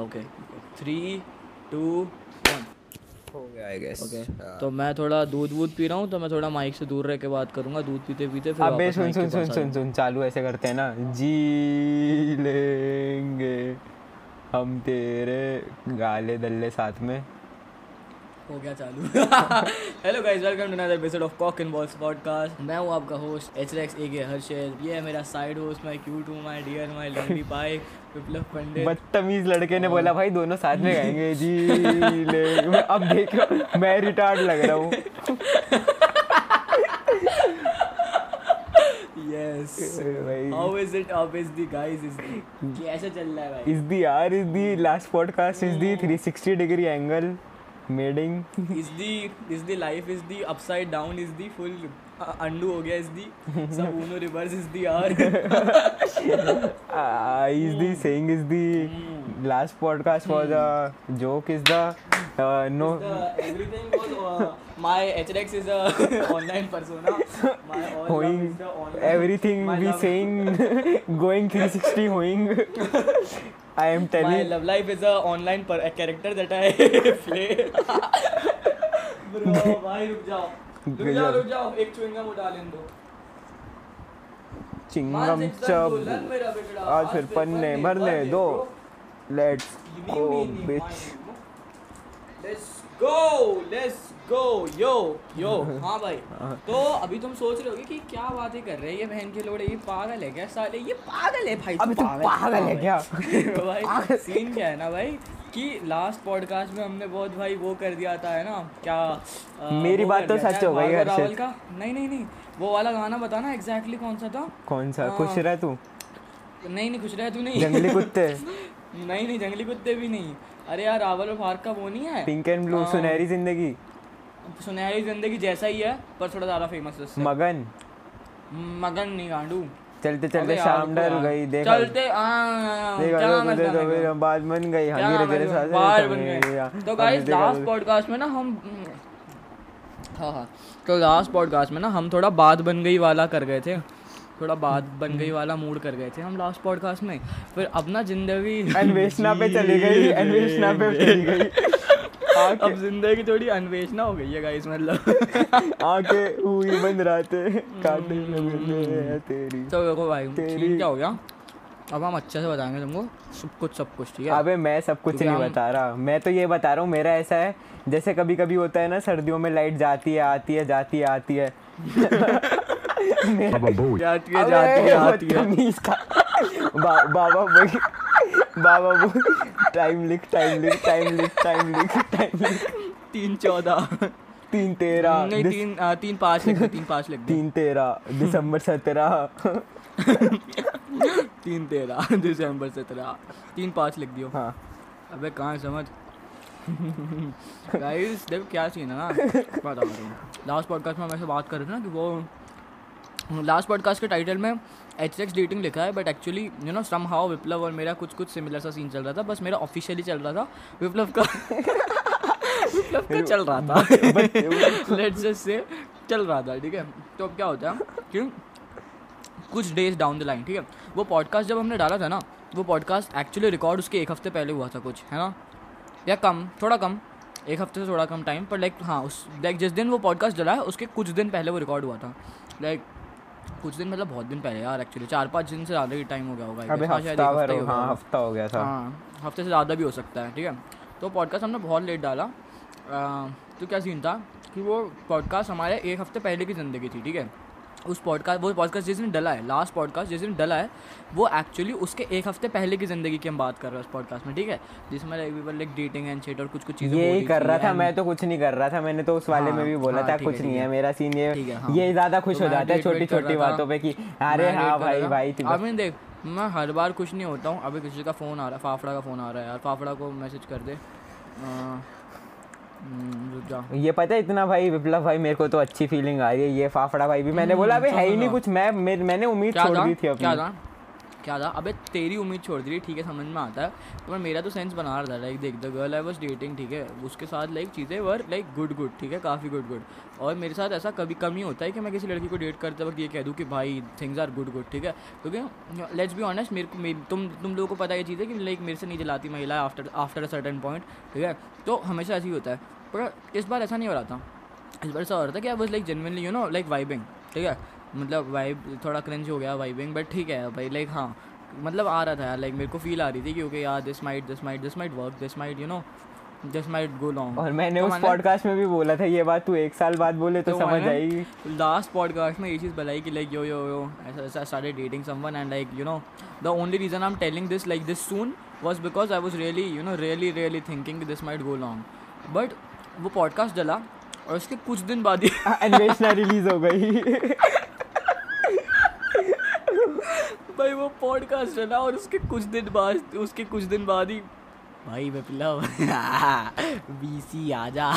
Okay three to one हो गया I guess okay तो मैं थोड़ा दूध वूध पी रहा हूँ तो मैं थोड़ा माइक से दूर रह के बात करूँगा दूध पीते पीते फिर अबे सुन सुन सुन सुन सुन चालू ऐसे करते हैं ना। जी लेंगे हम तेरे गाले दल्ले साथ में। हो गया चालू। Hello guys welcome to another episode of cock and balls podcast मैं हूँ आपका होस्ट एच एक्स ए के हर्षद ये है मेरा साइड होस्ट माय क्यूट हूँ माय डियर माय लंबी पाई विप्लव पंडित। बदतमीज लड़के ने बोला भाई दोनों साथ में गाएँगे जी ले। मैं अब देखो मैं रिटार्ड लग रहा हूँ। यस भाई। How is it how is the guys is कैसे चल रहा है भाई? Is the are is the last podcast is the 360 degree angle madding is the is the life is the upside down is the full uh, undo हो गया is the सब saying is the last podcast was a joke is the uh, no the, everything was uh, my HRX is a online persona my all love hoing is the online everything my we love- saying going 360 hoing I am my telling love life is a online per, a character that I play bro भाई रुक जाओ गजब। रुक जाओ एक chewing gum उठा लेने दो। चिंगम चब। आज फिर पन्ने भरने दो। Let's go bitch let's go let's go yo yo हाँ भाई। तो अभी तुम सोच रहे होगे कि क्या बातें कर रहे हैं ये बहन के लोड़े ये पागल है क्या साले? ये पागल है भाई अबे तू पागल है। क्या? भाई। सीन क्या है ना भाई? कि लास्ट पॉडकास्ट में हमने बहुत भाई वो कर दिया था है ना? क्या अ, मेरी बात तो सच हो गई, रावल का? नहीं नहीं नहीं वो वाला गाना बताना एग्जैक्टली कौन सा था? कौन सा। खुश रह तू। नहीं नहीं खुश रहे तू नहीं। जंगली कुत्ते। नहीं नहीं जंगली कुत्ते भी नहीं। अरे यार रावल और फार्क का वो नहीं है? Pink and blue. सुनहरी ज़िंदगी। सुनहरी ज़िंदगी जैसा ही है पर थोड़ा ज़्यादा फ़ेमस है मगन। मगन नहीं गांडू। चलते चलते शाम यार। गई देखा चलते हाँ, देखा क्या देखो नाम है देखो गाने मेरा का? बात बन गई क्या हाँ नाम धीरे है? धीरे जो? साथ तो गाइस लास्ट पॉडकास्ट में ना हम हाँ हाँ। तो लास्ट पॉडकास्ट में ना हम थोड़ा बात बन गई वाला कर गए थे। थोड़ा बात बन गई वाला मूड कर गए थे हम लास्ट पॉडकास्ट में। फिर अपना ज़िंदगी अन्वेषणा पे चली गई अन्वेषणा पे चली गई। अब ज़िंदगी थोड़ी अन्वेषणा हो गई है गाइस मतलब। आँखें हुई बंद राते काटे लगे हैं तेरी। तो देखो भाई तेरी- क्या हो गया? अब हम अच्छे से बताएँगे तुमको सब कुछ सब कुछ ठीक है? अबे मैं सब कुछ नहीं बता रहा। मैं तो ये बता रहा हूँ मेरा ऐसा है जैसे कभी कभी होता है ना सर्दियों में लाइट जाती है आती है जाती है आती है। जाती है जाती है आती है। बा, बाबा बोल बाबा बोल टाइम लिख टाइम लिख टाइम लिख टाइम लिख टाइम लिख। तीन चौदह। तीन तेरह नहीं दिस- तीन आ, तीन पाँच लिख तीन पाँच लिख तीन तेरह दिसंबर सत्रह। तीन तेरह दिसंबर सत्रह। तीन पाँच लिख दियो। हाँ। अबे कहाँ समझ? गाइस देखो क्या सीन है ना। बताओ लास्ट पॉडकास्ट में हम ऐसे बात कर रहे थे ना कि वो लास्ट पॉडकास्ट के टाइटल में एच एक्स डेटिंग लिखा है but actually you know somehow Viplav और मेरा कुछ कुछ सिमिलर सा सीन चल रहा था बस मेरा ऑफिशियली चल रहा था। विप्लव का विप्लव का चल रहा था। लेट्स जस्ट से चल रहा था ठीक है? तो अब क्या होता है कि कुछ डेज़ डाउन द लाइन ठीक है? वो पॉडकास्ट जब हमने डाला था ना वो पॉडकास्ट एक्चुअली रिकॉर्ड उसके एक हफ़्ते पहले हुआ था कुछ है ना? या कम थोड़ा कम एक हफ़्ते से थोड़ा कम टाइम पर लाइक हाँ उस लाइक जिस दिन वो पॉडकास्ट डला है उसके कुछ दिन पहले वो रिकॉर्ड हुआ था। लाइक कुछ दिन मतलब बहुत दिन पहले यार एक्चुअली चार पाँच दिन से ज़्यादा ही टाइम हो गया होगा guess. हाँ, हफ़्ता भर हो-। हफ़्ता हो गया था। हाँ हफ़्ते से ज़्यादा भी हो सकता है ठीक है? तो पॉडकास्ट हमने बहुत लेट डाला। तो क्या सीन था? कि वो पॉडकास्ट हमारे एक हफ़्ते पहले की ज़िंदगी थी ठीक है? उस पॉडकास्ट वो पॉडकास्ट जिस दिन डला है लास्ट पॉडकास्ट जिस दिन डला है वो एक्चुअली उसके एक हफ़्ते पहले की ज़िंदगी की हम बात कर रहे हैं उस पॉडकास्ट में ठीक है जिसमें like we were like dating and shit और कुछ कुछ चीज़ें ये हो ही रही कर रहा था मैं तो कुछ नहीं कर रहा था मैंने तो उस वाले में हाँ, भी बोला हाँ, था कुछ नहीं है। मेरा सीन ये है। ये ज़्यादा खुश तो हो जाता है छोटी छोटी बातों पे कि अरे हाँ भाई भाई अभी देख मैं हर बार खुश नहीं होता हूँ अभी किसी का फ़ोन आ रहा है फाफड़ा का फ़ोन आ रहा है यार फाफड़ा को मैसेज कर दे ये पता है इतना भाई विप्लव भाई मेरे को तो अच्छी फीलिंग आ रही है। ये फाफड़ा भाई भी मैंने बोला अभी है ही नहीं कुछ मैं मैंने उम्मीद छोड़ दी थी अपनी। क्या था? अबे तेरी उम्मीद छोड़ दी ठीक है, समझ में आता है। तो मेरा तो सेंस बना रहा था लाइक देख the girl I was dating ठीक है, उसके साथ लाइक चीज़ें वर लाइक गुड गुड ठीक है, काफ़ी गुड गुड और मेरे साथ ऐसा कभी कम ही होता है कि मैं किसी लड़की को डेट करते वक्त ये कह दूँ कि, भाई थिंग्स आर गुड गुड ठीक है? क्योंकि लेट्स बी ऑनेस्ट मेरे को, मेरे- तुम तुम लोगों को पता ये चीज़ है कि लाइक मेरे से नहीं जलाती महिला after after a certain point ठीक है? तो हमेशा ऐसे ही होता है। पर इस बार ऐसा नहीं हो रहा था। इस बार ऐसा हो रहा था कि I was like genuinely you know like vibing ठीक है? मतलब वाइब थोड़ा क्रेंज हो गया वाइबिंग बट ठीक है भाई लाइक हाँ मतलब आ रहा था यार लाइक मेरे को फील आ रही थी कि ओके यार this might this might this might work this might you know this might go long और मैंने तो उस पॉडकास्ट में भी बोला था ये बात तू एक साल बाद बोले तो, तो समझ आएगी। लास्ट पॉडकास्ट में ये चीज़ बताई कि लाइक यो यो यो ऐसा ऐसा started dating someone and like you know the only reason I am telling this like this soon was because I was really you know really really thinking this might go long but वो podcast डला और उसके कुछ दिन बाद ही अन्वेषणा release हो गई। भाई वो पॉडकास्ट डला और उसके कुछ दिन बाद उसके कुछ दिन बाद ही भाई विप्लव बीसी आजा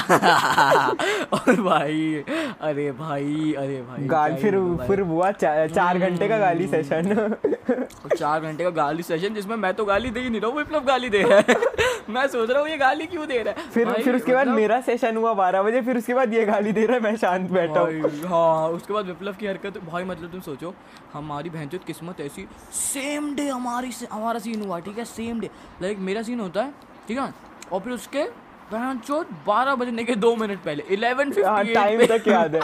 और भाई अरे भाई अरे भाई गाल फिर भाई। फिर हुआ चा, चार घंटे का गाली सेशन चार घंटे का गाली सेशन जिसमें मैं तो गाली दे ही नहीं रहा हूँ विप्लव गाली दे रहा है। मैं सोच रहा हूँ ये गाली क्यों दे रहा है? फिर फिर उसके बाद मतलब- मेरा सेशन हुआ बारह बजे फिर उसके बाद ये गाली दे रहा है मैं शांत बैठा हूँ। हाँ उसके बाद विप्लव की हरकत भाई मतलब तुम सोचो हमारी भैंचोद किस्मत ऐसी सेम डे हमारी से, हमारा सीन हुआ ठीक है? सेम डे लाइक मेरा सीन होता है ठीक है? और फिर उसके भैंचोद बारह बजने के दो मिनट पहले इलेवन टाइम तक याद है।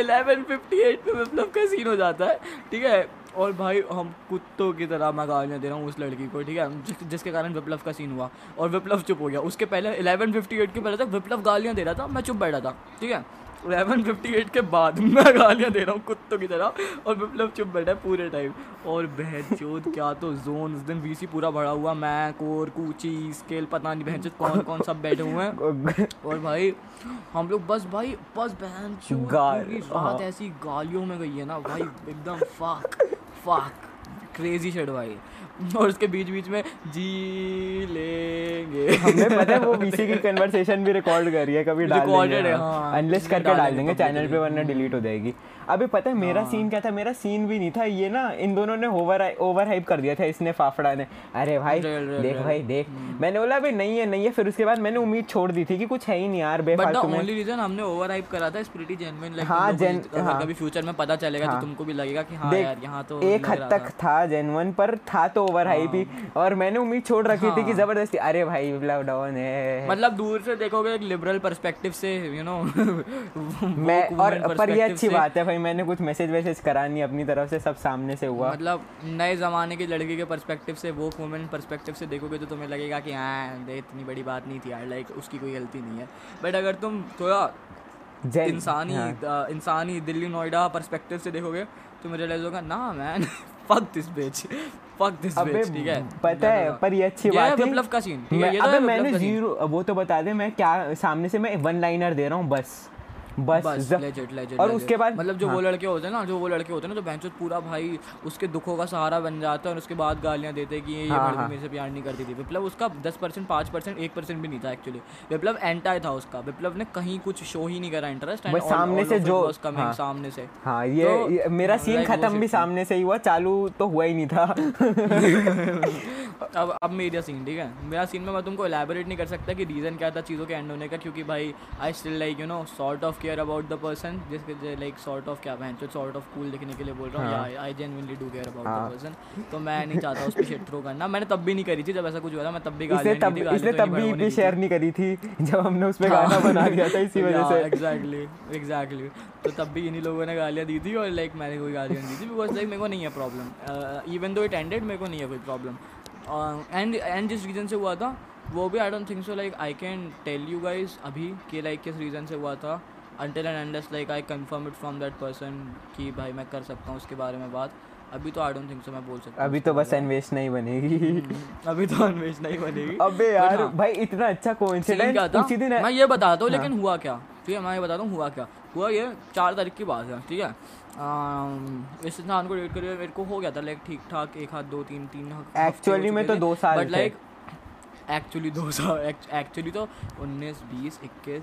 इलेवन फिफ्टी एट पे विप्लव का सीन हो जाता है ठीक है? और भाई हम कुत्तों की तरह मैं गालियाँ दे रहा हूँ उस लड़की को ठीक है? जिस, जिसके कारण विप्लव का सीन हुआ और विप्लव चुप हो गया। उसके पहले इलेवन फिफ्टी एट के पहले तक विप्लव गालियाँ दे रहा था मैं चुप बैठा था ठीक है? इलेवन फिफ्टी एट के बाद मैं गालियाँ दे रहा हूँ कुत्तों की तरह और विप्लव चुप बैठा है पूरे टाइम और बहन चोद क्या तो जोन उस दिन वीसी पूरा भरा हुआ मैं कोर कूची स्केल पता नहीं बहन कौन कौन सब बैठे हुए हैं। और भाई हम लोग बस भाई बस बहन चोद पूरी हाँ। रात ऐसी गालियों में गई है ना भाई एकदम फाक फाक क्रेजी शेड भाई। और उसके बीच बीच में जी लेंगे। हमने पता है वो बीसी की कन्वर्सेशन भी रिकॉर्ड करी है कभी डाल देंगे है, हाँ। करके डाल देंगे चैनल पे वरना डिलीट हो जाएगी। अभी पता है मेरा हाँ। सीन क्या था? मेरा सीन भी नहीं था ये ना इन दोनों ने ओवर ओवर हाइप कर दिया था इसने फाफड़ा ने। अरे भाई देख। भाई देख। मैंने बोला अभी नहीं है नहीं है। फिर उसके बाद मैंने उम्मीद छोड़ दी थी कि कुछ है ही नहीं यार बेफालतू में। ओनली रीजन हमने ओवर हाइप करा था स्प्रिटी जेन्युइन लाइक हाँ, हाँ। कभी फ्यूचर में पता चलेगा हाँ। तो तुमको भी लगेगा कि हाँ यार यहाँ तो एक हद तक था। जेनवन पर था तो ओवर हाइप ही। और मैंने उम्मीद छोड़ रखी थी कि हाँ। ज़बरदस्ती अरे भाई विप्लव डाउन है। मतलब दूर से देखोगे एक लिबरल पर्सपेक्टिव से यू नो मैं और पर ये अच्छी बात है भाई मैंने कुछ मैसेज वैसेज करा नहीं अपनी तरफ़ से सब सामने से हुआ। मतलब नए ज़माने की लड़की के पर्सपेक्टिव से वो वुमेन पर्सपेक्टिव से देखोगे तो तुम्हें लगेगा कि हाँ दे इतनी बड़ी बात नहीं थी यार लाइक उसकी कोई गलती नहीं है। बट अगर तुम थोड़ा इंसानी हाँ। इंसानी दिल्ली नोएडा पर्सपेक्टिव से देखोगे तो मुझे रियलाइज़ होगा ना man fuck this bitch fuck this bitch ठीक है? पता है पर ये अच्छी है बात है। विप्लव का सीन ठीक है? ये तो मैंने ज़ीरो वो तो बता दे मैं क्या सामने से मैं वन लाइनर दे रहा हूँ बस। बस बस legit, legit, और legit. उसके बाद मतलब जो हाँ। वो लड़के होते हैं ना जो वो लड़के होते हैं ना जो बेंचो पूरा भाई उसके दुखों का सहारा बन जाता है और उसके बाद गालियाँ देते हैं कि ये हाँ, हाँ। मेरे से प्यार नहीं करती थी विप्लव उसका दस परसेंट पाँच परसेंट एक परसेंट भी नहीं था एक्चुअली विप्लव एंटाई था उसका विप्लव ने कहीं कुछ शो ही नहीं करा इंटरेस्ट सामने से जो- कमिंग हाँ। सामने से हाँ ये, तो, मेरा सीन खत्म भी सामने से ही हुआ चालू तो हुआ ही नहीं था अब अब मेरा सीन ठीक है? मेरा सीन में मैं तुमको एलैबोरेट नहीं कर सकता कि रीज़न क्या था चीज़ों के एंड होने का क्योंकि भाई I still like you know sort of care about the person जिसके लाइक सॉर्ट ऑफ़ क्या मैं जो सॉर्ट ऑफ़ कूल दिखने के लिए बोल रहा हूँ हाँ। या I genuinely do care about हाँ। द पर्सन तो मैं नहीं चाहता उस पर शिट थ्रो करना। मैंने तब भी नहीं करी थी जब ऐसा कुछ हुआ था मैं तब भी इसने गालियाँ तब तो भी शेयर नहीं करी थी जब हमने उस पे गाना बना दिया था इसी वजह से। एग्जैक्टली एग्जैक्टली तो तब भी इन्हीं लोगों ने गालियाँ दी थी और लाइक मैंने कोई गालियाँ नहीं दी थी बिकॉज़ लाइक मेरे को नहीं है problem even though it ended मेरे को नहीं है कोई प्रॉब्लम एंड एंड जिस रीज़न से हुआ था वो भी I don't think so like I can tell you guys अभी कि लाइक किस रीज़न से हुआ था। Until and unless like I confirm it from that person कि भाई मैं कर सकता हूँ उसके बारे में बात। अभी तो आई डोंट थिंक सो मैं बोल सकता हूँ अभी तो बस। अन्वेष नहीं बनेगी। हम्म, अभी तो अन्वेष नहीं बनेगी। अबे यार हाँ। भाई इतना अच्छा सीन कोइंसिडेंस उसी दिन मैं ये बताता हूँ हाँ। लेकिन हुआ क्या? ठीक है मैं ये बताता हूँ हुआ क्या? हुआ ये चार तारीख की बात है ठीक है? इस इंसान को डेट करिए मेरे को हो गया था लाइक ठीक ठाक एक हाथ दो तीन तीन Actually में तो दो साल बट लाइक एक्चुअली दो साल एक्चुअली तो उन्नीस बीस इक्कीस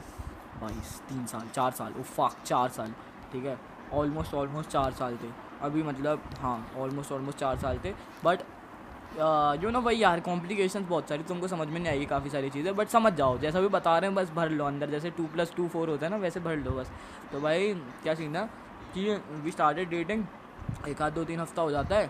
बाईस तीन साल चार साल ओ फक चार साल ठीक है? ऑलमोस्ट ऑलमोस्ट चार साल थे। अभी मतलब हाँ ऑलमोस्ट ऑलमोस्ट चार साल थे। बट यू नो भाई यार कॉम्प्लिकेशन बहुत सारी तुमको समझ में नहीं आएगी काफ़ी सारी चीज़ें बट समझ जाओ। जैसा भी बता रहे हैं बस भर लो अंदर जैसे टू प्लस टू फोर होता है ना वैसे भर लो बस। तो भाई क्या सीन है कि वी स्टार्टेड डेटिंग एक आध दो तीन हफ़्ता हो जाता है।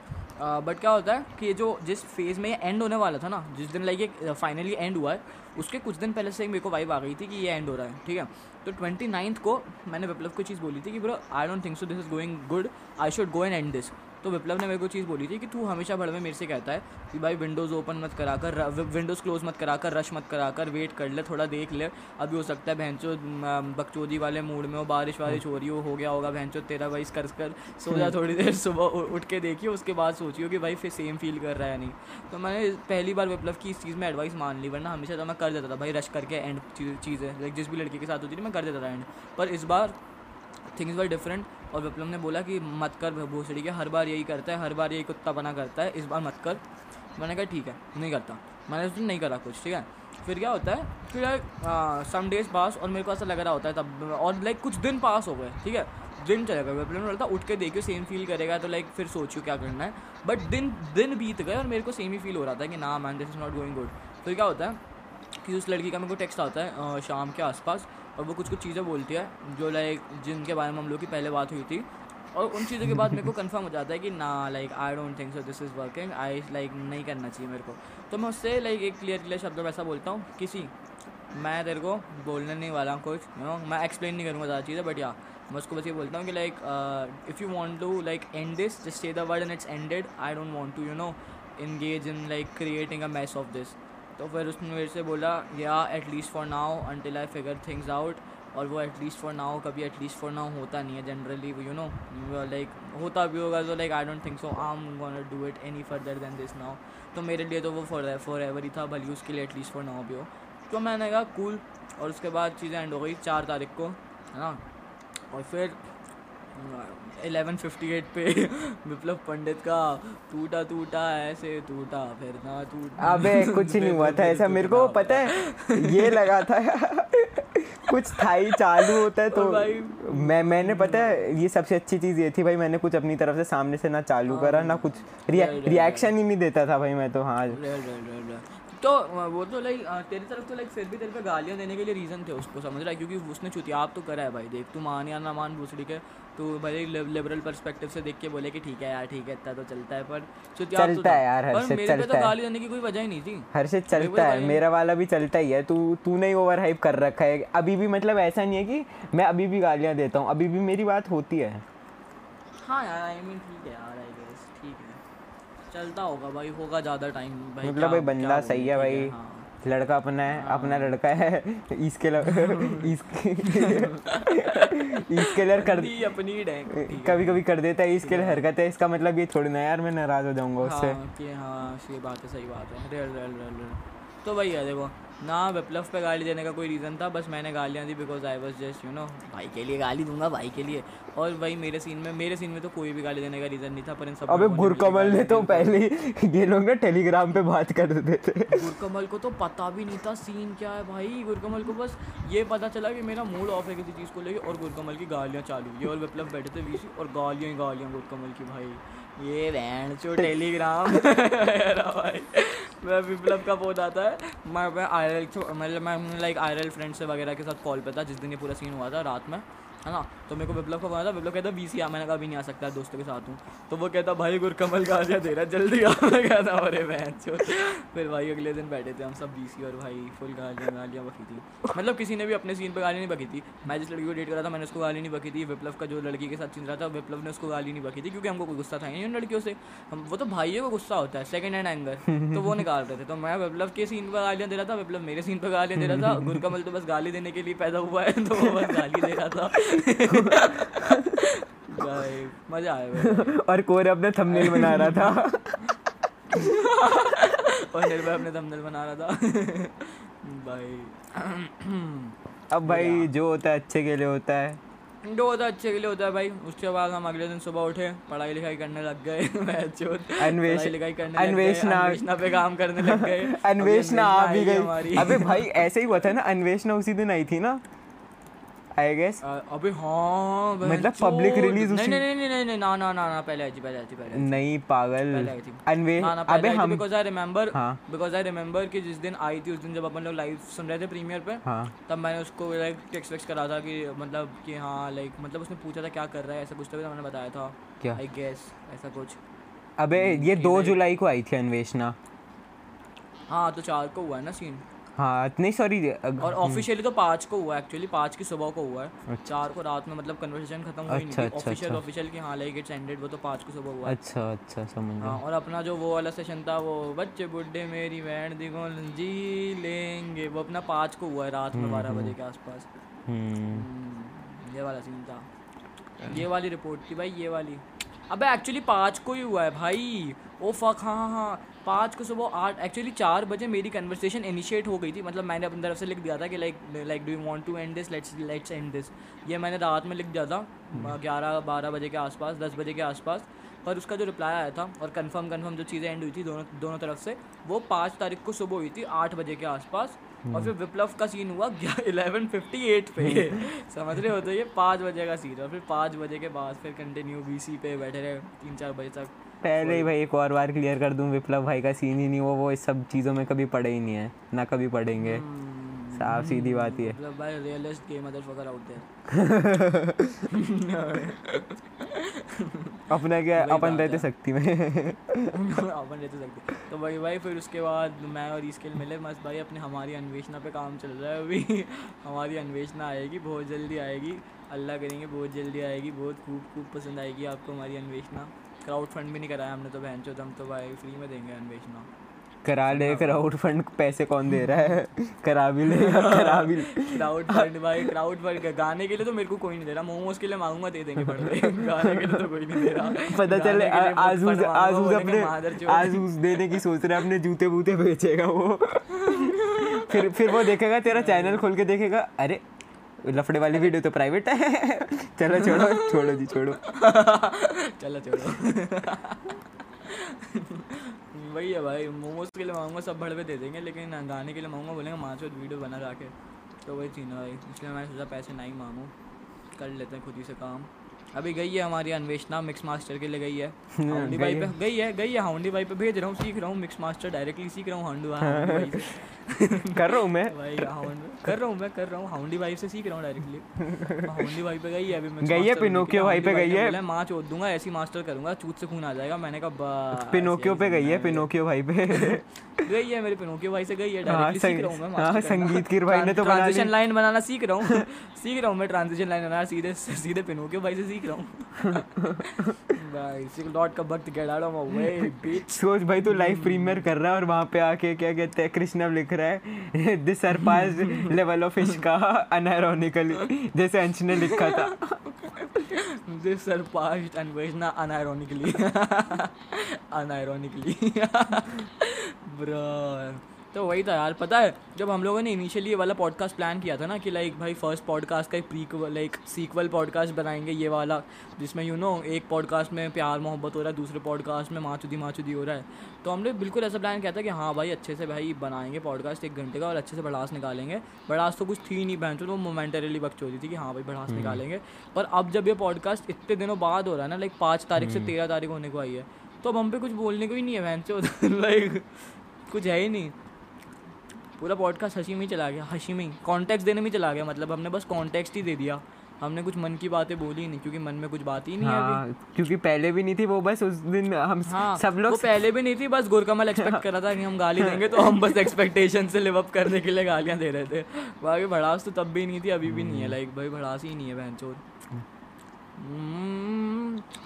बट क्या होता है कि जो जिस फ़ेज़ में ये एंड होने वाला था ना, जिस दिन लाइक ये फाइनली एंड हुआ है, उसके कुछ दिन पहले से मेरे को वाइब आ गई थी कि ये एंड हो रहा है, ठीक है? तो ट्वेंटी नाइन्थ को मैंने विप्लव को चीज़ बोली थी कि bro I don't think so this is going good I should go and and this तो विप्लव ने मेरे को चीज़ बोली थी कि तू हमेशा भड़ में मेरे से कहता है कि भाई विंडोज़ ओपन मत करा कर विंडोज़ क्लोज मत करा कर रश मत करा कर वेट कर ले थोड़ा देख ले। अभी हो सकता है भैंचो बकचोदी वाले मूड में हो बारिश वारिश हो रही हो हो गया होगा भैंचो तेरा भाई कर कर सो जा थोड़ी देर सुबह उठ के देखिए उसके बाद सोचियो कि भाई फिर सेम फील कर रहा है नहीं। तो मैंने पहली बार विप्लव की इस चीज़ में एडवाइस मान ली वरना हमेशा तो मैं कर देता था भाई रश करके एंड चीज़ें लाइक जिस भी लड़की के साथ होती थी मैं कर देता था एंड पर इस बार थिंग्स वर डिफरेंट और विप्लव ने बोला कि मत कर भोसड़ी के, हर बार यही करता है, हर बार यही कुत्ता बना करता है, इस बार मत कर। मैंने कहा, ठीक है, नहीं करता। मैंने उस दिन नहीं करा कुछ, ठीक है? फिर क्या होता है, फिर सम डेज़ पास और मेरे को ऐसा लग रहा होता है तब, और लाइक कुछ दिन पास हो गए, ठीक है? दिन चलेगा विप्लव ने बोला उठ के देखियो सेम फील करेगा तो लाइक फिर सोचियो क्या करना है। बट दिन दिन बीत गए और मेरे को सेम ही फील हो रहा था कि ना man this is not going good फिर क्या होता है कि उस लड़की का मेरे को टेक्स्ट आता है शाम के आसपास। और वो कुछ कुछ चीज़ें बोलती है जो लाइक जिनके बारे में हम लोग की पहले बात हुई थी। और उन चीज़ों के बाद मेरे को कंफर्म हो जाता है कि ना like I don't think so this is working I like नहीं करना चाहिए मेरे को। तो मैं उससे लाइक एक क्लियर क्लियर शब्दों में ऐसा बोलता हूँ किसी मैं तेरे को बोलने नहीं वाला हूँ कुछ। यू नो मैं एक्सप्लेन नहीं करूँगा ज़्यादा चीज़ें बट या मैं उसको बस ये बोलता हूँ कि like if you want to like end this just say the word and it's ended I don't want to you know engage in like creating a mess of this तो फिर उसने मेरे से बोला, या at least for now until I figure things out और वो at least for now कभी एटलीस्ट फॉर नाउ होता नहीं है जनरली यू नो लाइक होता भी होगा तो like I don't think so I am gonna do it any further than this now तो मेरे लिए तो वो फॉर फॉर एवर ही था, भले उसके लिए एटलीस्ट फॉर नाउ भी हो. तो मैंने कहा कूल और उसके बाद चीज़ें एंड हो गई, चार तारीख को, है ना? और फिर एलेवन फिफ्टी एट पे विप्लव पंडित का टूटा टूटा ऐसे टूटा फिर ना टूटा अबे कुछ नहीं हुआ था ऐसा मेरे को पता है ये लगा था। कुछ था ही चालू होता है तो भाई- मैं मैंने पता है ये सबसे अच्छी चीज़ ये थी भाई मैंने कुछ अपनी तरफ़ से सामने से ना चालू करा ना कुछ हाँ। Right, right, रिएक्शन ही नहीं देता था भाई मैं तो हाँ। तो वो तो लाइक तेरी तरफ़ तो लाइक फिर भी तेरे पे गालियाँ देने के लिए रीज़न थे उसको समझ रहा है? क्योंकि उसने चुतियाब तो करा है भाई देख तू मान या ना मान भूसड़ी के तू भले लिबरल पर्सपेक्टिव से देख के बोले कि ठीक है यार ठीक है इतना तो चलता है पर चुतियाब तो चलता है यार, पर हर्षित, मेरे पे तो चलता। गाली देने की कोई वजह ही नहीं थी। हर्षित चलता है मेरा वाला भी चलता ही है तू तूने ही ओवर हाइप कर रखा है। अभी भी मतलब ऐसा नहीं है कि मैं अभी भी गालियाँ देता हूँ अभी भी मेरी बात होती है। हाँ यार आई मीन ठीक है यार आई गेस ठीक है। चलता होगा भाई होगा ज़्यादा टाइम भाई मतलब भाई बंदा सही है भाई। हाँ। लड़का अपना है अपना लड़का है। इसके इसके इसके लिए कर अपनी है। कभी कभी कर देता है इसके लिए हरकत है। इसका मतलब ये थोड़ी ना यार मैं नाराज़ हो जाऊँगा उससे। हाँ कि हाँ ये बात है सही बात है। रेल रेल रेल रेल तो वही है देखो। ना विप्लव पे गाली देने का कोई रीज़न था बस मैंने गालियाँ दी because I was just you know भाई के लिए गाली दूँगा भाई के लिए। और वही मेरे सीन में मेरे सीन में तो कोई भी गाली देने का रीज़न नहीं था पर इन सब अबे भुरकमल ने तो पहले ही ये लोग ना टेलीग्राम पे बात कर देते थे। गुरकमल को तो पता भी नहीं था सीन क्या है भाई। गुरकमल को बस ये पता चला कि मेरा मूड ऑफ़ है किसी चीज़ को लेके और गुरकमल की गालियाँ चालू हुई और विप्लव बैठे थे वीसी और गालियाँ ही गालियाँ गुरकमल की भाई। ये बहन चो टेलीग्राम। भाई मैं विप्लव का फ़ोन आता है? मैं मैं आई मतलब मैं लाइक आई फ्रेंड से वगैरह के साथ कॉल पे था जिस दिन ये पूरा सीन हुआ था रात में। है ना? तो मेरे को विप्लव का फ़ोन आता विप्लव कहता वी सी आ मैंने कहा, अभी नहीं आ सकता, दोस्तों के साथ हूँ। तो वो कहता, भाई, गुरकमल का गालियाँ दे रहा जल्दी आ मैं कहता, अरे बहन फिर भाई अगले दिन बैठे थे, हम सब बी सी और भाई फुल गालियाँ गालियाँ बकी थी। मतलब किसी ने भी अपने सीन पर गाली नहीं बकी थी। मैं जिस लड़की को डेट करा था, मैंने उसको गाली नहीं बकी थी। विप्लव का जो लड़की के साथ चिन रहा था, विप्लव ने उसको गाली नहीं बकी थी, क्योंकि हमको कोई गुस्सा था नहीं उन लड़कियों से। हम, वो तो भाइयों को गुस्सा होता है सेकंड हैंड एंगर तो वो निकाल रहे थे। तो मैं विप्लव के सीन पर गालियाँ दे रहा था, विप्लव मेरे सीन पर गालियाँ दे रहा था। गुरकमल तो बस गाली देने के लिए पैदा हुआ है तो वो बस गाली दे रहा था। मज़ा आया और कोरे अपने थंबनेल बना रहा था। और निर्भय अपने थंबनेल बना रहा था। भाई। अब भाई जो होता है अच्छे के लिए होता है। जो होता है अच्छे के लिए होता है भाई। उसके बाद हम अगले दिन सुबह उठे पढ़ाई लिखाई करने लग गए। मैच अन्वेष- लिखाई करने अन्वेषणा- अन्वेषणा पे काम करने लग गए। अन्वेषणा आ भी गई। अबे भाई ऐसे ही हुआ था ना अन्वेषणा उसी दिन आई थी ना? आई गेस अबे हाँ मतलब public release नहीं नहीं नहीं नहीं नहीं ना ना ना ना पहले आई थी पहले आई थी पहले नहीं पागल। पहले आई थी अनवे अबे हम because I remember. Because I remember कि जिस दिन आई थी उस दिन जब अपन लोग लाइव सुन रहे थे प्रीमियर पे हाँ। तब मैंने उसको लाइक टेक्स्ट वेक्स्ट करा था कि मतलब कि हाँ लाइक मतलब उसने पूछा था क्या कर रहा है ऐसा कुछ तो मैंने बताया था। क्या? आई गेस ऐसा कुछ। अबे ये दो जुलाई को आई थी अन्वेषणा। हाँ तो चार को हुआ है ना सीन हाँ नहीं सॉरी और ऑफिशियली तो पाँच को हुआ एक्चुअली पाँच की सुबह को हुआ है। अच्छा। चार को रात में मतलब कन्वर्सेशन खत्म हुई अच्छा, नहीं थी। अच्छा, ऑफिशियल अच्छा। ऑफिशियल कि हाँ लाइक इट्स एंडेड वो तो पाँच को सुबह हुआ अच्छा अच्छा समझ हाँ और अपना जो वो वाला सेशन था वो बच्चे बुड्ढे मेरी बैंड दिखो जी लेंगे। वो अपना पाँच को हुआ है रात में बारह बजे के आसपास। हम्म। हम्म, ये वाला सीन था। ये वाली रिपोर्ट थी भाई ये वाली। अबे एक्चुअली पाँच को ही हुआ है भाई। ओ फक हाँ हाँ हाँ। पाँच को सुबह आठ एक्चुअली चार बजे मेरी कन्वर्सेशन इनिशिएट हो गई थी। मतलब मैंने अपनी तरफ़ से लिख दिया था कि like like do you want to end this let's let's end this ये मैंने रात में लिख दिया था ग्यारह बारह बजे के आसपास दस बजे के आसपास। पर उसका जो रिप्लाई आया था और कन्फर्म कन्फर्म जो चीज़ें एंड हुई थी दोनों दोनों तरफ़ से वो पाँच तारीख को सुबह हुई थी आठ बजे के आसपास। और फिर विप्लव का सीन हुआ इलेवन फिफ्टी एट पे। समझ रहे हो? तो ये पाँच बजे का सीन और फिर पाँच बजे के बाद फिर कंटिन्यू बी पे बैठे रहे तीन चार बजे तक। पहले ही भाई एक और बार क्लियर कर दूँ विप्लव भाई का सीन ही नहीं वो वो इस सब चीज़ों में कभी पड़े ही नहीं है ना कभी पढ़ेंगे हम्म, साफ़ सीधी बात ही है मतलब भाई realist game motherfucker out there अपना के अपन रहते सकती में अपन रहते सकते तो भाई भाई फिर उसके बाद मैं और इसके मिले मस्त भाई अपने हमारी अन्वेषणा पे काम चल रहा है अभी। हमारी अन्वेषणा आएगी बहुत जल्दी आएगी। अल्लाह करेंगे बहुत जल्दी आएगी बहुत खूब खूब पसंद आएगी आपको हमारी अन्वेषणा। क्राउड फंड भी नहीं कराया हमने तो बहन चो हम तो भाई फ्री में देंगे अन्वेषणा। करा ले क्राउड फंड पैसे कौन दे रहा है? करा भी लेगा करा भी क्राउड फंड भाई क्राउड फंड गाने के लिए तो मेरे को कोई नहीं दे रहा। मोमोज के लिए मांगूँगा दे देंगे पड़ गाने के लिए तो कोई नहीं दे रहा। पता चले आजूज आजूज अपने। आजूज देने की सोच रहा है अपने जूते बूते बेचेगा वो। फिर फिर वो देखेगा तेरा चैनल खोल के देखेगा अरे लफड़े वाली वीडियो तो प्राइवेट है। चलो छोड़ो छोड़ो जी छोड़ो। चलो छोड़ो। वही है भाई, मोमोज के लिए मांगूँगा, सब भड़वे दे देंगे, लेकिन गाने के लिए मांगूँगा, बोलेंगे माँ से वीडियो बना रखे तो वही चीज़ है भाई, इसलिए मैंने सोचा पैसे नहीं मांगूँ, कर लेते हैं खुद ही से काम। अभी गई है हमारी अन्वेषणा मिक्स मास्टर के लिए गई है। हाउंडी भाई पे गई है गई है हाउंडी भाई पे। भेज रहा हूँ सीख रहा हूँ मिक्स मास्टर डायरेक्टली सीख रहा हूँ हाउंडी भाई कर रहा हूँ मैं। भाई हाउंड कर रहा हूँ मैं कर रहा हूँ। हाउंडी भाई से सीख रहा हूँ डायरेक्टली हाउंडी भाई पे गई है अभी गई है, के। पिनोकियो भाई पे गई है। बोला, माँ चोद दूँगा ऐसी मास्टर करूँगा चूत से खून आ जाएगा। मैंने कहा बस पिनोकियो पे गई है पिनोकियो भाई पे। गई है मेरे पिनोकियो भाई से गई है हाँ, डायरेक्टली सीख रहा हूँ मैं हाँ, master भाई ने तो ट्रांजिशन लाइन बनाना सीख रहा हूँ। सीख रहा हूँ मैं ट्रांजिशन लाइन बनाना सीधे सीधे पिनोकियो भाई से सीख रहा हूँ भाई का वक्त get out of way bitch सोच भाई तू लाइव प्रीमियर कर रहा है और वहाँ पे आके क्या कहते हैं कृष्णा लिख रहा है दिस सरपास लेवल ऑफ़ इश्का अनआयरोनिकली जैसे अंश ने लिखा था This surpassed Anveshna unironically. unironically. Bro. तो वही था यार। पता है जब हम लोगों ने इनिशियली ये वाला पॉडकास्ट प्लान किया था ना कि लाइक भाई फ़र्स्ट पॉडकास्ट का एक प्रीक्वल लाइक सीक्वल पॉडकास्ट बनाएँगे ये वाला जिसमें यू नो एक पॉडकास्ट में प्यार मोहब्बत हो रहा है दूसरे पॉडकास्ट में माचुदी माचुदी हो रहा है। तो हमने बिल्कुल ऐसा प्लान किया था कि हाँ भाई अच्छे से भाई बनाएँगे पॉडकास्ट एक घंटे का और अच्छे से बढ़ास निकालेंगे। बढ़ास तो कुछ थी नहीं बहन तो वो मोमेंटरीली वक्त होती थी कि हाँ भाई बढ़ास निकालेंगे। पर अब जब ये पॉडकास्ट इतने दिनों बाद हो रहा है ना लाइक पाँच तारीख से तेरह तारीख होने को आई है तो अब हम पे कुछ बोलने को ही नहीं है बहन लाइक कुछ है ही नहीं। पूरा पॉडकास्ट हँसी में ही चला गया हँसी में ही कॉन्टेक्स्ट देने में ही चला गया मतलब हमने बस कॉन्टेक्स्ट ही दे दिया। हमने कुछ मन की बातें बोली नहीं क्योंकि मन में कुछ बात ही नहीं है हाँ क्योंकि पहले भी नहीं थी वो बस उस दिन हम हाँ सब वो लोग पहले भी नहीं थी बस गोरकमल एक्सपेक्ट कर रहा था कि हम गाली देंगे तो हम बस एक्सपेक्टेशन से लिव अप करने के लिए गालियाँ दे रहे थे। बाकी भड़ास तो तब भी नहीं थी अभी भी नहीं है लाइक भाई भड़ास ही नहीं है बहन चोर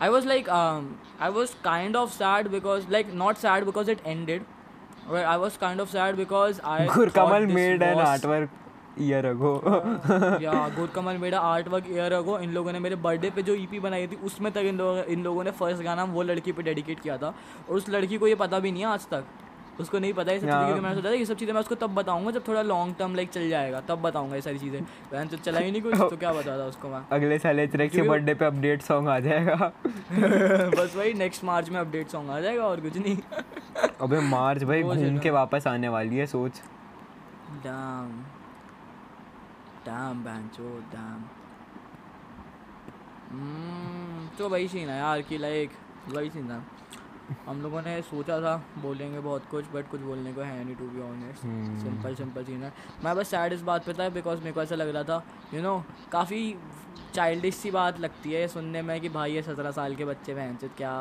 I was like I was kind of sad because like not sad because it ended I kind of sad because I. Gur Kamal made an artwork. Year ago या गुरकमल मेरा आर्ट वर्क ईयर अगो इन लोगों ने मेरे birthday पे जो EP बनाई थी उसमें तक इन लोगों इन लोगों ने फ़र्स्ट गाना वो लड़की पे डेडिकेट किया था और उस लड़की को ये पता भी नहीं है आज तक उसको नहीं पता ये सब चीज़ें क्योंकि मैंने सोचा था ये सब चीज़ें मैं उसको तब बताऊँगा जब थोड़ा लॉन्ग टर्म लाइक चल जाएगा। तब बताऊँगा ये सारी चीज़ें। बहन तो चला ही नहीं कुछ तो क्या बता था उसको मैं। अगले साल एचरेक से बर्थडे पे अपडेट सॉन्ग आ जाएगा। बस वही नेक्स्ट मार्च में अपडेट सॉन्ग आ जाएगा और कुछ नहीं। अबे मार्च भाई घूम के वापस आने वाली है सोच। डैम डैम बहन चो डैम तो वही सीन है यार कि लाइक वही सीन था। हम लोगों ने सोचा था बोलेंगे बहुत कुछ बट कुछ बोलने को है नहीं to be honest. Simple simple scene है। मैं बस सैड इस बात पे था बिकॉज़ मेरे को ऐसा लग रहा था यू नो काफ़ी चाइल्डिश सी बात लगती है सुनने में कि भाई ये सत्रह साल के बच्चे बहन से क्या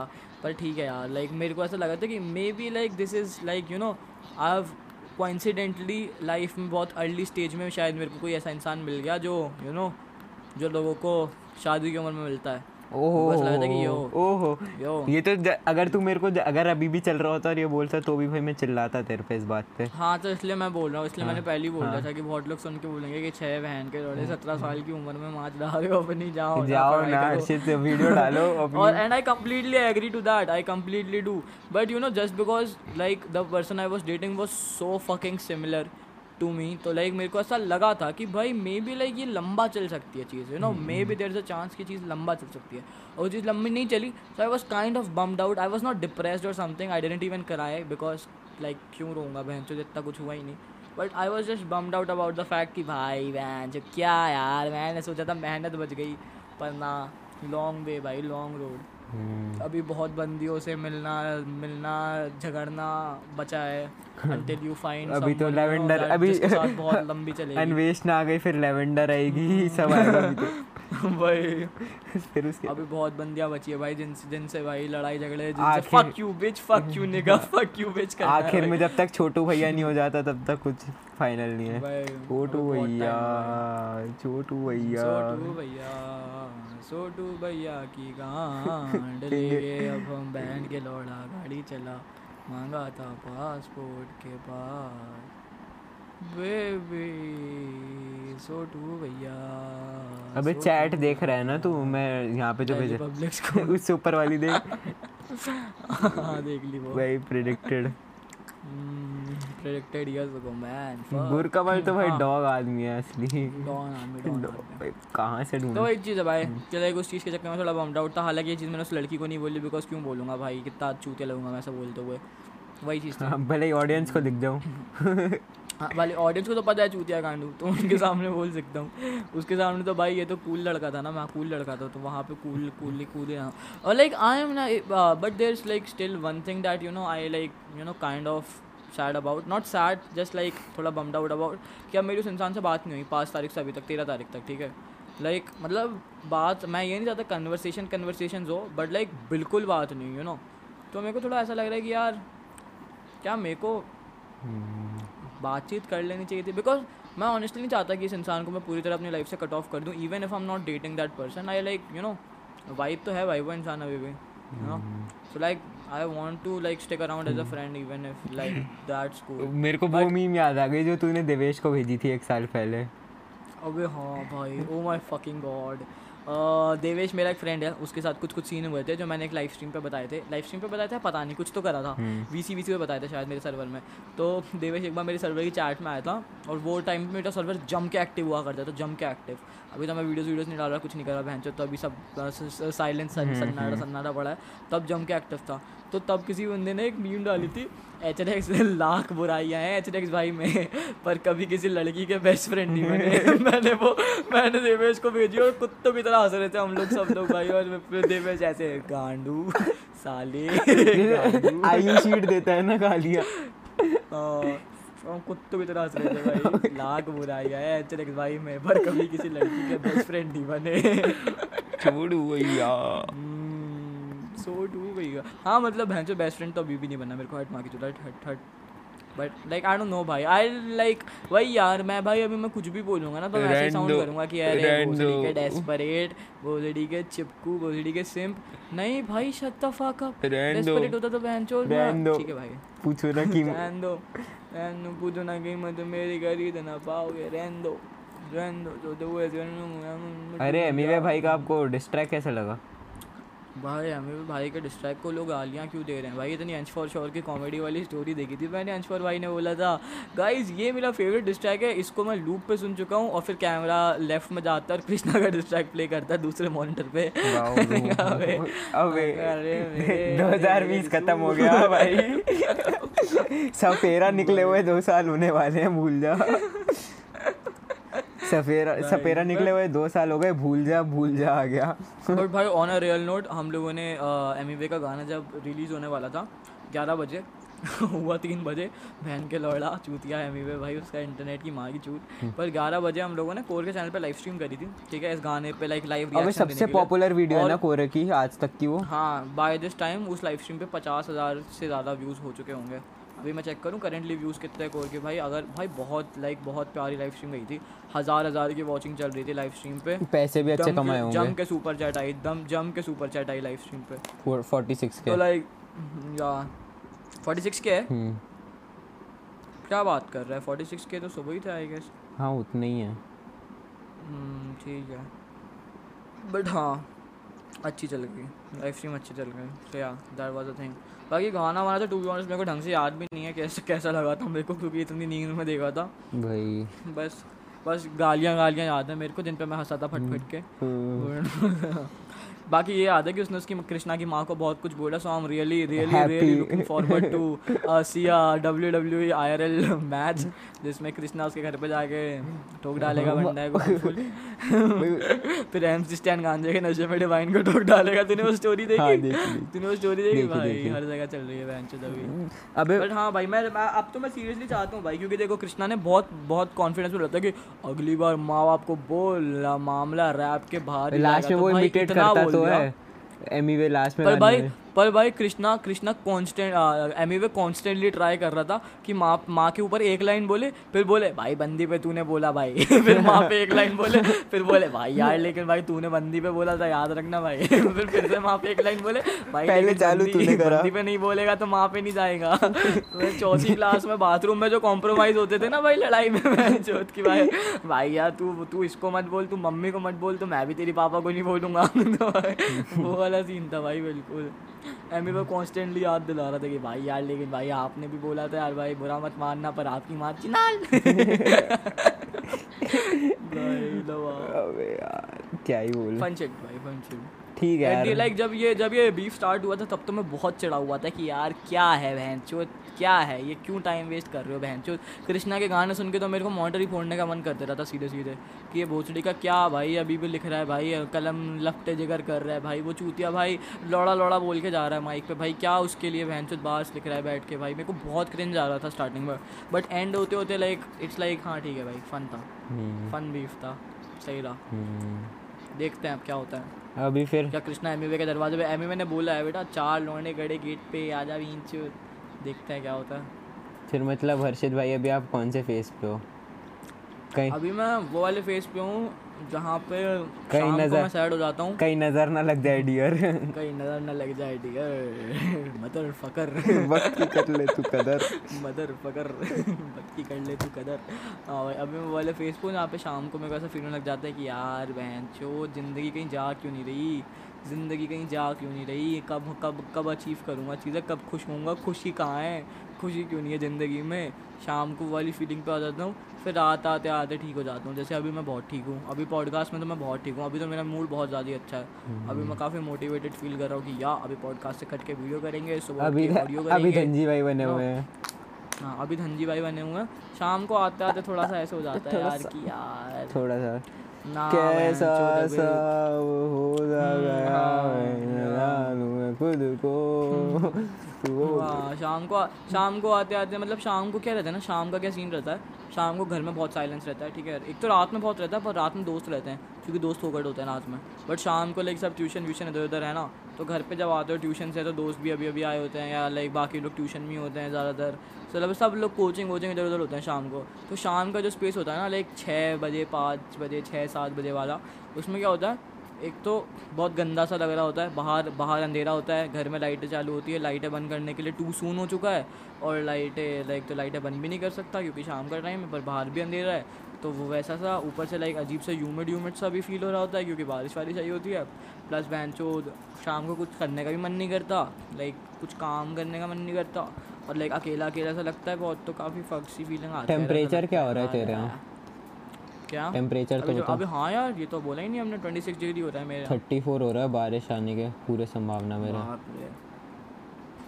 पर ठीक है यार लाइक मेरे को ऐसा लगा था कि maybe like this is like you know I have coincidentally life में बहुत अर्ली स्टेज में शायद मेरे को कोई ऐसा इंसान मिल गया जो यू you नो know, जो लोगों को शादी की उम्र में मिलता है। ओहो। बस लगा था कि यो ओहो। यो। ये तो अगर तू मेरे को अगर अभी भी चल रहा होता और ये बोलता तो भी भाई मैं चिल्लाता तेरे पे इस बात पे। हाँ तो इसलिए मैं बोल रहा हूँ इसलिए मैंने हाँ, पहले ही बोल दिया हाँ। था कि बहुत लोग सुन के बोलेंगे कि छः बहन के जोड़े सत्रह साल की उम्र में माच डाल रहे हो अपनी जाओ जाओ ना करो। अर्षित वीडियो डालो और and I completely agree to that I completely do but you know just because like the person I was dating was so fucking similar to me तो लाइक मेरे को ऐसा लगा था कि भाई मे बी लाइक ये लंबा चल सकती है चीज़ you know maybe there is a chance की चीज़ लंबा चल सकती है। और वो चीज़ लंबी नहीं चली so I was kind of bummed out I was not depressed और समथिंग आई डेंट इवन कराए बिकॉज़ लाइक क्यों रहूँगा बहन चो इतना कुछ हुआ ही नहीं। But I was just bummed out about the fact कि भाई बहन जो क्या यार मैंने सोचा था मेहनत बच गई पर ना लॉन्ग वे भाई लॉन्ग रोड अभी बहुत बंदियों से मिलना मिलना झगड़ना बचा है। Until you find अभी तो that अभी- बहुत लंबी चलेगी। ना आ गई फिर लेवेंडर आएगी सब आएगा अभी भाई। फिर उसके अभी बहुत बंदियाँ बची है भाई जिनसे जिनसे भाई लड़ाई झगड़े जिनसे आखिर- fuck you bitch fuck you nigga fuck you bitch करना है आखिर में जब तक छोटू भैया नहीं हो जाता तब तक कुछ फाइनल नहीं है। छोटू भैया छोटू भैया। छोटू भैया छोटू भैया की गांड लेके अब हम बहन के लौड़ा गाड़ी चला। मांगा था पासपोर्ट के पास। बेबी भैया अबे चैट देख रहा है ना तू मैं यहाँ पे जो भेजा पब्लिक्स को उससे ऊपर वाली देख। हाँ देख ली वो। भाई predicted predicted years ago man Gurkamal तो भाई हाँ। डॉग आदमी है असली। डॉन आदमी भाई कहाँ से तो ढूंढ वही चीज़ है भाई चलो एक उस चीज़ के चक्कर में थोड़ा बम्ड आउट था। हालाँकि ये चीज़ मैंने उस लड़की को नहीं बोली बिकॉज़ क्यों बोलूँगा भाई? कितना चूते लगूँगा मैं ऐसा बोलते हुए। वही चीज़ थी। हाँ, भले ही ऑडियंस को दिख जाऊँ। हाँ वाले ऑडियंस को तो पता है चूतिया कांडू तो उनके सामने बोल सकता हूँ। उसके सामने तो भाई ये तो कूल लड़का था ना मैं कूल लड़का था तो वहाँ पे कूल कूल कूदे यहाँ और लाइक आई एम ना but there is like still one thing that you know I like you know kind of sad about not sad just like थोड़ा बम्ड आउट अबाउट कि अब मेरी उस इंसान से बात नहीं हुई पाँच तारीख से अभी तक तेरह तारीख तक ठीक है? लाइक like, मतलब बात मैं ये नहीं चाहता कन्वर्सेशन कन्वर्सेशन हो बट लाइक बिल्कुल बात नहीं यू you नो know? तो मेरे को थोड़ा ऐसा लग रहा है कि यार क्या मेरे को हम्म, बातचीत कर लेनी चाहिए थी। बिकॉज़ मैं ऑनेस्टली नहीं चाहता कि इस इंसान को मैं पूरी तरह अपनी लाइफ से कट ऑफ़ कर दूँ even if I am not dating that person I like you know vibe तो है भाई वो इंसान अभी भी you know so like I want to like stick around as a friend even if like that's cool मेरे को वो मीम याद आ गई जो तूने देवेश को भेजी थी एक साल पहले। अबे हाँ भाई oh my fucking god Devesh मेरा एक फ्रेंड है उसके साथ कुछ कुछ सीन हुए थे जो मैंने एक लाइव स्ट्रीम पे बताए थे। लाइव स्ट्रीम पे बताया था? पता नहीं कुछ तो करा था। वी सी वी सी पे बताया था शायद मेरे सर्वर में। तो देवेश एक बार मेरे सर्वर की चैट में आया था और वो टाइम पे मेरा सर्वर जम के एक्टिव हुआ करता था जम के एक्टिव अभी तो मैं वीडियोस वीडियोस नहीं डाल रहा कुछ नहीं कर रहा बहन तो अभी सब साइलेंस सन्नाटा सन्नाटा पड़ा है। तब जम के एक्टिव था। तो तब किसी बंदे ने एक मीम डाली थी एच एन एक्स लाख बुराइयाँ हैं एच एन एक्स भाई में पर कभी किसी लड़की के बेस्ट फ्रेंड नहीं बने। मैंने वो मैंने देवेश को भेजी और कुत्तों की तरह हंस रहे थे हम लोग सब लोग भाई और देवेश ऐसे गांडू साले आई शीट देता है ना गालियाँ। हाँ, हम कुत्तों की तरह हंस रहे थे भाई। लाख बुराइयाँ हैं। एक्स भाई मैं पर कभी किसी लड़की के बेस्ट फ्रेंड नहीं बने। छोड़ू भैया सो डू भैया हाँ मतलब भैंसो बेस्ट फ्रेंड तो अभी भी नहीं बना मेरे को। हट मार के चला हट हट। But like I don't know भाई। आई लाइक वही यार मैं भाई अभी मैं कुछ भी बोलूँगा ना तो मैं ऐसे साउंड करूँगा कि अरे भोसड़ी के डेस्परेट भोसड़ी के चिपकू भोसड़ी के सिम्प नहीं भाई shut the fuck up desperate होता तो रहने दो। ठीक है भाई। पूछो ना कि रहने दो रहने दो पूछो ना कीमत मेरी खरीद ना पाओगे। रहने दो रहने दो जो दो अरे एमीवे भाई का आपको डिस्ट्रैक्ट कैसे लगा? भाई हमें भी भाई के डिस्ट्रैक्ट को लोग गालियाँ क्यों दे रहे हैं? भाई इतनी अंश फॉर श्योर की कॉमेडी वाली स्टोरी देखी थी मैंने अंश फॉर भाई ने बोला था। गाइज़ ये मेरा फेवरेट डिस्ट्रैक्ट है इसको मैं लूप पे सुन चुका हूँ और फिर कैमरा लेफ़्ट में जाता है और कृष्णा का डिस्ट्रैक्ट प्ले करता है दूसरे मॉनिटर पे। वाओ अबे, अबे अरे मेरे- 2020 खत्म हो गया भाई। सब फेरा निकले हुए दो साल होने वाले हैं भूल जा सफेरा सपेरा निकले हुए दो साल हो गए भूल जा भूल जा आ गया। बट भाई ऑन अ रियल नोट हम लोगों ने एम uh, का गाना जब रिलीज़ होने वाला था ग्यारह बजे हुआ तीन बजे बहन के लौड़ा चूतिया एमी वे भाई उसका इंटरनेट की माँ की चूत। पर ग्यारह बजे हम लोगों ने कोर के चैनल पे लाइव स्ट्रीम करी थी ठीक है? इस गाने पे लाइक लाइव अबे सबसे पॉपुलर वीडियो है ना कोरे की आज तक की वो। हाँ बाय दिस टाइम उस लाइव स्ट्रीम पे पचास हज़ार से ज़्यादा व्यूज़ हो चुके होंगे। अभी मैं चेक करूँ करेंटली व्यूज़ कितने कोर के? भाई अगर भाई बहुत लाइक बहुत प्यारी लाइव स्ट्रीम गई थी। हज़ार हज़ार की वॉचिंग चल रही थी लाइव स्ट्रीम पे। पैसे भी अच्छे कमाए जम के सुपर चैट आई दम जम के सुपर चैट आई लाइव स्ट्रीम पे। फोर्टी सिक्स के तो लाइक या फोर्टी सिक्स के है? हम्म, क्या बात कर रहा है? फोर्टी सिक्स के तो सुबह ही थे आई गेस हाँ उतने ही है। ठीक है। बट हाँ अच्छी चल गई लाइव स्ट्रीम अच्छी चल गई तो या दैट वाज अ थिंग बाकी गाना वाना तो टू बी ऑनेस्ट मेरे को ढंग से याद भी नहीं है कैसे कैसा लगा था मेरे को क्योंकि इतनी नींद में देखा था। भाई। बस बस गालियाँ गालियाँ याद है मेरे को जिन पे मैं हंसा था फट फट के। हम्म, बाकी ये याद है कि उसने उसकी कृष्णा की माँ को बहुत कुछ बोला so I am really really really looking forward to see a W W I R L match जिसमें कृष्णा उसके घर पे जाके ठोक डालेगा बंदा को फिर एम सी स्टैंड गांजे के नशे में डिवाइन को ठोक डालेगा। तूने वो स्टोरी हाँ देखी तूने वो स्टोरी देखी? भाई हर जगह चल रही है बेंच अभी अबे बट हाँ भाई मैं अब तो मैं सीरियसली चाहता हूँ भाई क्योंकि देखो कृष्णा ने बहुत बहुत कॉन्फिडेंस में रहता है कि अगली बार माँ बाप को बोल मामला रैप के बाहर लास्ट में वो तो इमिटेट करता बोल तो है एमी वे लास्ट में पर भाई। पर भाई कृष्णा कृष्णा कॉन्स्टेंट एमी वे कॉन्स्टेंटली ट्राई कर रहा था कि माँ माँ के ऊपर एक लाइन बोले फिर बोले भाई बंदी पे तूने बोला भाई। फिर माँ पे एक लाइन बोले फिर बोले भाई यार लेकिन भाई तूने बंदी पे बोला था याद रखना भाई। फिर फिर से माँ पे एक लाइन बोले भाई पहले चालू तूने करा। बंदी पे नहीं बोलेगा तो माँ पे नहीं जाएगा। तो चौथी क्लास में बाथरूम में जो कॉम्प्रोमाइज होते थे ना भाई लड़ाई में चौथ की भाई भाई यार तू तू इसको मत बोल तू मम्मी को मत बोल तो मैं भी तेरी पापा को नहीं बोलूँगा। तो वो वाला सीन था भाई बिल्कुल। एमी को कॉन्स्टेंटली याद दिला रहा था कि भाई यार लेकिन भाई आपने भी बोला था यार भाई बुरा मत मानना पर आपकी माँ चिनाल। भाई यार क्या ही बोल। फन चेक भाई फन ठीक है लाइक जब ये जब ये बीफ स्टार्ट हुआ था तब तो मैं बहुत चिड़ा हुआ था कि यार क्या है बहन चोत क्या है? ये क्यों टाइम वेस्ट कर रहे हो बहन चोत कृष्णा के गाने सुन के तो मेरे को मॉनिटर ही फोड़ने का मन करते रहा था सीधे सीधे कि ये भोसड़ी का क्या भाई अभी भी लिख रहा है भाई कलम लपटे जिगर कर रहा है भाई वो चूतिया भाई लौड़ा लौड़ा बोल के जा रहा है माइक पे भाई क्या उसके लिए बहन चोत बाहर लिख रहा है बैठ के भाई? मेरे को बहुत क्रिंज आ रहा था स्टार्टिंग में। बट एंड होते होते लाइक इट्स लाइक हाँ ठीक है भाई फन था। हम्म, फन बीफ था। सही रहा। हम्म। देखते हैं अब क्या होता है। अभी फिर। क्या कृष्णा एम के दरवाजे पे एम ने बोला है बेटा चार लौंडे गड़े गेट पे आ जा इंच देखते हैं क्या होता है। फिर मतलब हर्षित भाई अभी आप कौन से फेस पे हो? कहीं अभी मैं वो वाले फेस पे हूँ जहाँ पे कहीं नजर- मैं सैड हो जाता हूँ। कहीं नज़र ना लग जाए डियर कहीं नज़र ना लग जाए डियर मदर फकर वक्त की कर ले तू कदर। मदर फकर बत्ती कर ले तू कदर। और अभी मैं वाले फेस पे हूँ जहाँ पे शाम को मेरे को ऐसा फील लग जाता है कि यार बहन चो ज़िंदगी कहीं जा क्यों नहीं रही? ज़िंदगी कहीं जा क्यों नहीं रही? कब कब कब अचीव करूँगा चीज़ें? कब खुश होऊँगा? खुशी कहाँ है? खुशी क्यों नहीं है ज़िंदगी में? शाम को वाली फीलिंग पे आ जाता हूँ। फिर रात आते आते ठीक हो जाता हूँ। जैसे अभी मैं बहुत ठीक हूँ। अभी पॉडकास्ट में तो मैं बहुत ठीक हूँ। अभी तो मेरा मूड बहुत ज़्यादा अच्छा है। अभी मैं काफ़ी मोटिवेटेड फील कर रहा हूँ कि या अभी पॉडकास्ट से कट के वीडियो करेंगे सुबह अभी करेंगे। धनजी भाई बने हुए हैं। हाँ अभी धनजी भाई बने हुए हैं। शाम को आते आते थोड़ा सा ऐसे हो जाता है यार कि यार थोड़ा सा। कैसा बहन चोद सा वो हो गया हाँ, मैं यार। जानू मैं खुद को। वो हाँ शाम को शाम को आते आते मतलब शाम को क्या रहता है ना, शाम का क्या सीन रहता है? शाम को घर में बहुत साइलेंस रहता है, ठीक है? एक तो रात में बहुत रहता है, पर रात में दोस्त रहते हैं, क्योंकि दोस्त फोकट होते हैं रात में। बट शाम को लाइक सब ट्यूशन व्यूशन इधर उधर है ना तो घर पे जब आते हो ट्यूशन से तो दोस्त भी अभी अभी आए होते हैं, या लाइक बाकी लोग ट्यूशन ही होते हैं ज़्यादातर। मतलब सब लोग कोचिंग वोचिंग इधर उधर होते हैं शाम को। तो शाम का जो स्पेस होता है ना लाइक छः बजे, पाँच बजे छः सात बजे वाला, उसमें क्या होता है एक तो बहुत गंदा सा लग रहा होता है बाहर बाहर अंधेरा होता है घर में लाइटें चालू होती है लाइटें बंद करने के लिए टू सून हो चुका है और लाइटें लाइक तो लाइटें बंद भी नहीं कर सकता क्योंकि शाम का टाइम है पर बाहर भी अंधेरा है। तो वो वैसा सा ऊपर से लाइक अजीब सा ह्यूमिड ह्यूमिड सा भी फील हो रहा होता है क्योंकि बारिश वारिश आई होती है। प्लस बैंचो शाम को कुछ करने का भी मन नहीं करता लाइक कुछ काम करने का मन नहीं करता और लाइक अकेला अकेला सा लगता है बहुत तो काफ़ी फक सी फीलिंग आती है। टेम्परेचर क्या हो रहा हाँ तेरे यहाँ? क्या? टेम्परेचर तो अभी बता अभी हाँ यार ये तो बोला ही नहीं हमने ट्वेंटी सिक्स डिग्री हो रहा है मेरे यहाँ। थर्टी फोर हो रहा है बारिश आने के पूरे संभावना मेरे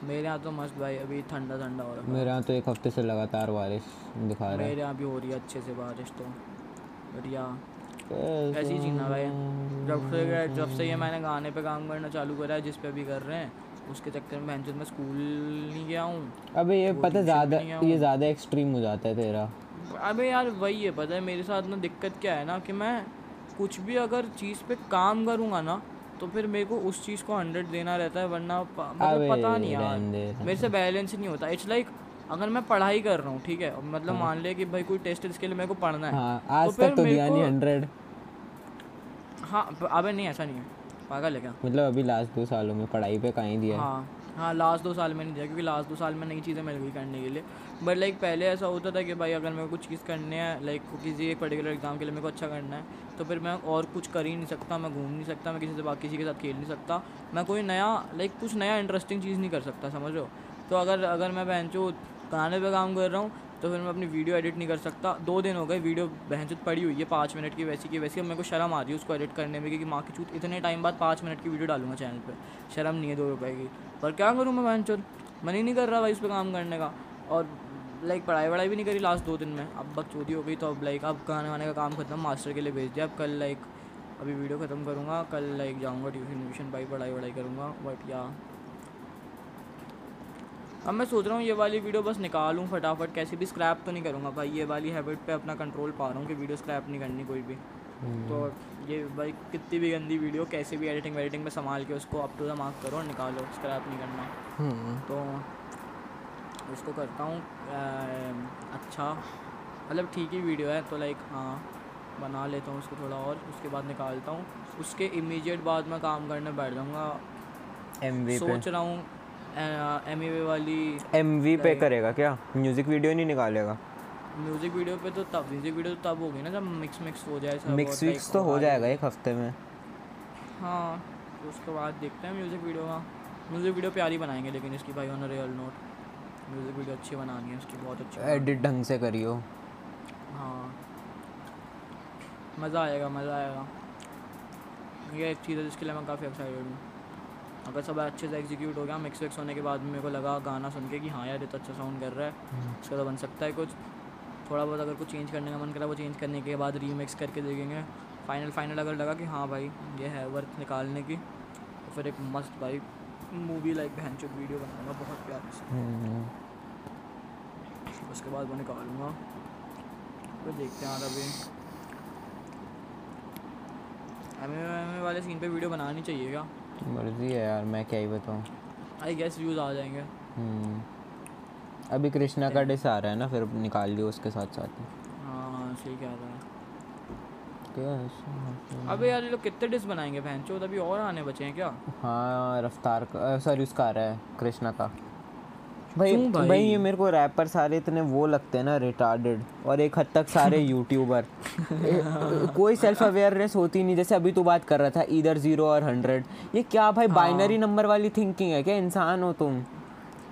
मेरे यहाँ तो मस्त भाई अभी ठंडा ठंडा हो रहा है मेरे यहाँ तो एक हफ़्ते से लगातार बारिश दिखा रहा है। मेरे यहाँ भी हो रही है अच्छे से बारिश तो। बढ़िया। ऐसे जीना भाई। जब से जब से ये मैंने गाने पे काम करना चालू करा है जिस पे भी कर रहे हैं उसके चक्कर में बहन मैं स्कूल नहीं गया हूँ अबे ये पता ज़्यादा ये ज़्यादा एक्सट्रीम हो जाता है तेरा। अबे यार वही है पता है मेरे साथ ना दिक्कत क्या है ना कि मैं कुछ भी अगर चीज़ पे काम करूँगा ना तो फिर मेरे को उस चीज़ को हंड्रेड देना रहता है वरना मतलब पता नहीं यार। मेरे से बैलेंस नहीं होता। इट्स लाइक अगर मैं पढ़ाई कर रहा हूँ ठीक है मतलब मान ले कि भाई कोई टेस्ट इसके लिए मेरे को पढ़ना है हाँ आज फिर तक तो दिया नहीं हंड्रेड हाँ अबे नहीं ऐसा नहीं है। पागल है क्या? मतलब अभी लास्ट दो सालों में पढ़ाई पे कहीं दिया है। हाँ लास्ट दो साल में नहीं दिया, क्योंकि लास्ट दो साल में नई चीज़ें मिल गई करने के लिए। बट लाइक पहले ऐसा होता था कि भाई अगर मेरे को कुछ चीज़ करनी है लाइक किसी एक पर्टिकुलर एग्ज़ाम के लिए मेरे को अच्छा करना है तो फिर मैं और कुछ कर ही नहीं सकता, मैं घूम नहीं सकता, मैं किसी से बाकी किसी के साथ खेल नहीं सकता, मैं कोई नया लाइक कुछ नया इंटरेस्टिंग चीज़ नहीं कर सकता, समझो तो अगर अगर मैं बहन गाने पे काम कर रहा हूँ तो फिर मैं अपनी वीडियो एडिट नहीं कर सकता। दो दिन हो गए वीडियो बहन पड़ी हुई है, पाँच मिनट की वैसी की वैसी। अब मेरे को शर्म आ रही है उसको एडिट करने में क्योंकि माँ की चूत, इतने टाइम बाद पाँच मिनट की वीडियो डालूँगा चैनल पर शर्म नहीं है दो रुपए की। पर क्या करूँ मैं बहन चोर मन ही नहीं कर रहा भाई उस पर काम करने का। और लाइक पढ़ाई वढ़ाई भी नहीं करी लास्ट दो दिन में। अब बकचोदी हो गई तो अब लाइक अब गाने वाने का काम खत्म, मास्टर के लिए भेज दिया। अब कल लाइक अभी वीडियो ख़त्म करूँगा। कल लाइक जाऊँगा ट्यूशन व्यूशन भाई पढ़ाई वढ़ाई करूँगा। बट या अब मैं सोच रहा हूँ ये वाली वीडियो बस निकालूँ फटाफट कैसे भी स्क्रैप तो नहीं करूँगा भाई। ये वाली हैबिट पे अपना कंट्रोल पा रहा हूँ कि वीडियो स्क्रैप नहीं करनी कोई भी। तो ये भाई कितनी भी गंदी वीडियो कैसे भी एडिटिंग वेडिटिंग में संभाल के उसको अप टू द मार्क करो और निकालो स्क्रैप नहीं करना। हम्म, तो उसको करता हूँ अच्छा। मतलब ठीक ही वीडियो है तो लाइक हाँ बना लेता हूँ उसको थोड़ा और उसके बाद निकालता हूँ। उसके इमीडिएट बाद मैं काम करने बैठ जाऊँगा। सोच रहा हूँ एम वाली एमवी पे करेगा क्या? म्यूज़िक वीडियो नहीं निकालेगा? म्यूज़िक वीडियो पे तो तब म्यूज़िक वीडियो तो तब होगी ना जब मिक्स मिक्स हो जाए सब मिक्स विक्स तो हो जाएगा एक हफ़्ते में। हाँ तो उसके बाद देखते हैं म्यूज़िक वीडियो का। म्यूज़िक वीडियो प्यारी बनाएँगे लेकिन इसकी भाई on real note music video अच्छी बनानी है उसकी बहुत अच्छी एडिट ढंग से करियो। हाँ। मज़ा आएगा मज़ा आएगा। ये एक चीज़ है जिसके लिए मैं काफ़ी एक्साइटेड हूँ। अगर सब अच्छे से एग्जीक्यूट हो गया मिक्स विक्स होने के बाद मेरे को लगा गाना सुन के कि हाँ यार ये तो अच्छा साउंड कर रहा है इसका तो बन सकता है कुछ। थोड़ा बहुत अगर कुछ चेंज करने का मन करा वो चेंज करने के बाद रीमिक्स करके देखेंगे। फाइनल फाइनल अगर लगा कि हाँ भाई ये है वर्थ निकालने की तो फिर एक मस्त भाई मूवी लाइक बहन चुप वीडियो बनाऊँगा बहुत प्यारी सी। हम्म, उसके बाद वो निकालूँगा। तो देखते हैं अभी। एम वाले सीन पे वीडियो बनानी चाहिए क्या? मर्ज़ी है यार मैं क्या ही बताऊँ। आई गेस व्यूज़ आ जाएँगे। हम्म, अभी कृष्णा का डिस आ रहा है ना फिर निकाल लियो उसके साथ साथ हाँ हाँ सही कह रहा है। क्या अबे यार ये लोग कितने डिस बनाएँगे बहन चोद अभी और आने बचे हैं क्या? हाँ रफ्तार का सॉरी उसका आ रहा है कृष्णा का। भाई भाई? भाई ये मेरे को रैपर सारे इतने वो लगते हैं ना रिटार्डेड और एक हद तक सारे यूट्यूबर कोई सेल्फ अवेयरनेस होती नहीं जैसे अभी तो बात कर रहा था इधर ज़ीरो और हंड्रेड ये क्या भाई बाइनरी नंबर वाली थिंकिंग है क्या? इंसान हो तुम।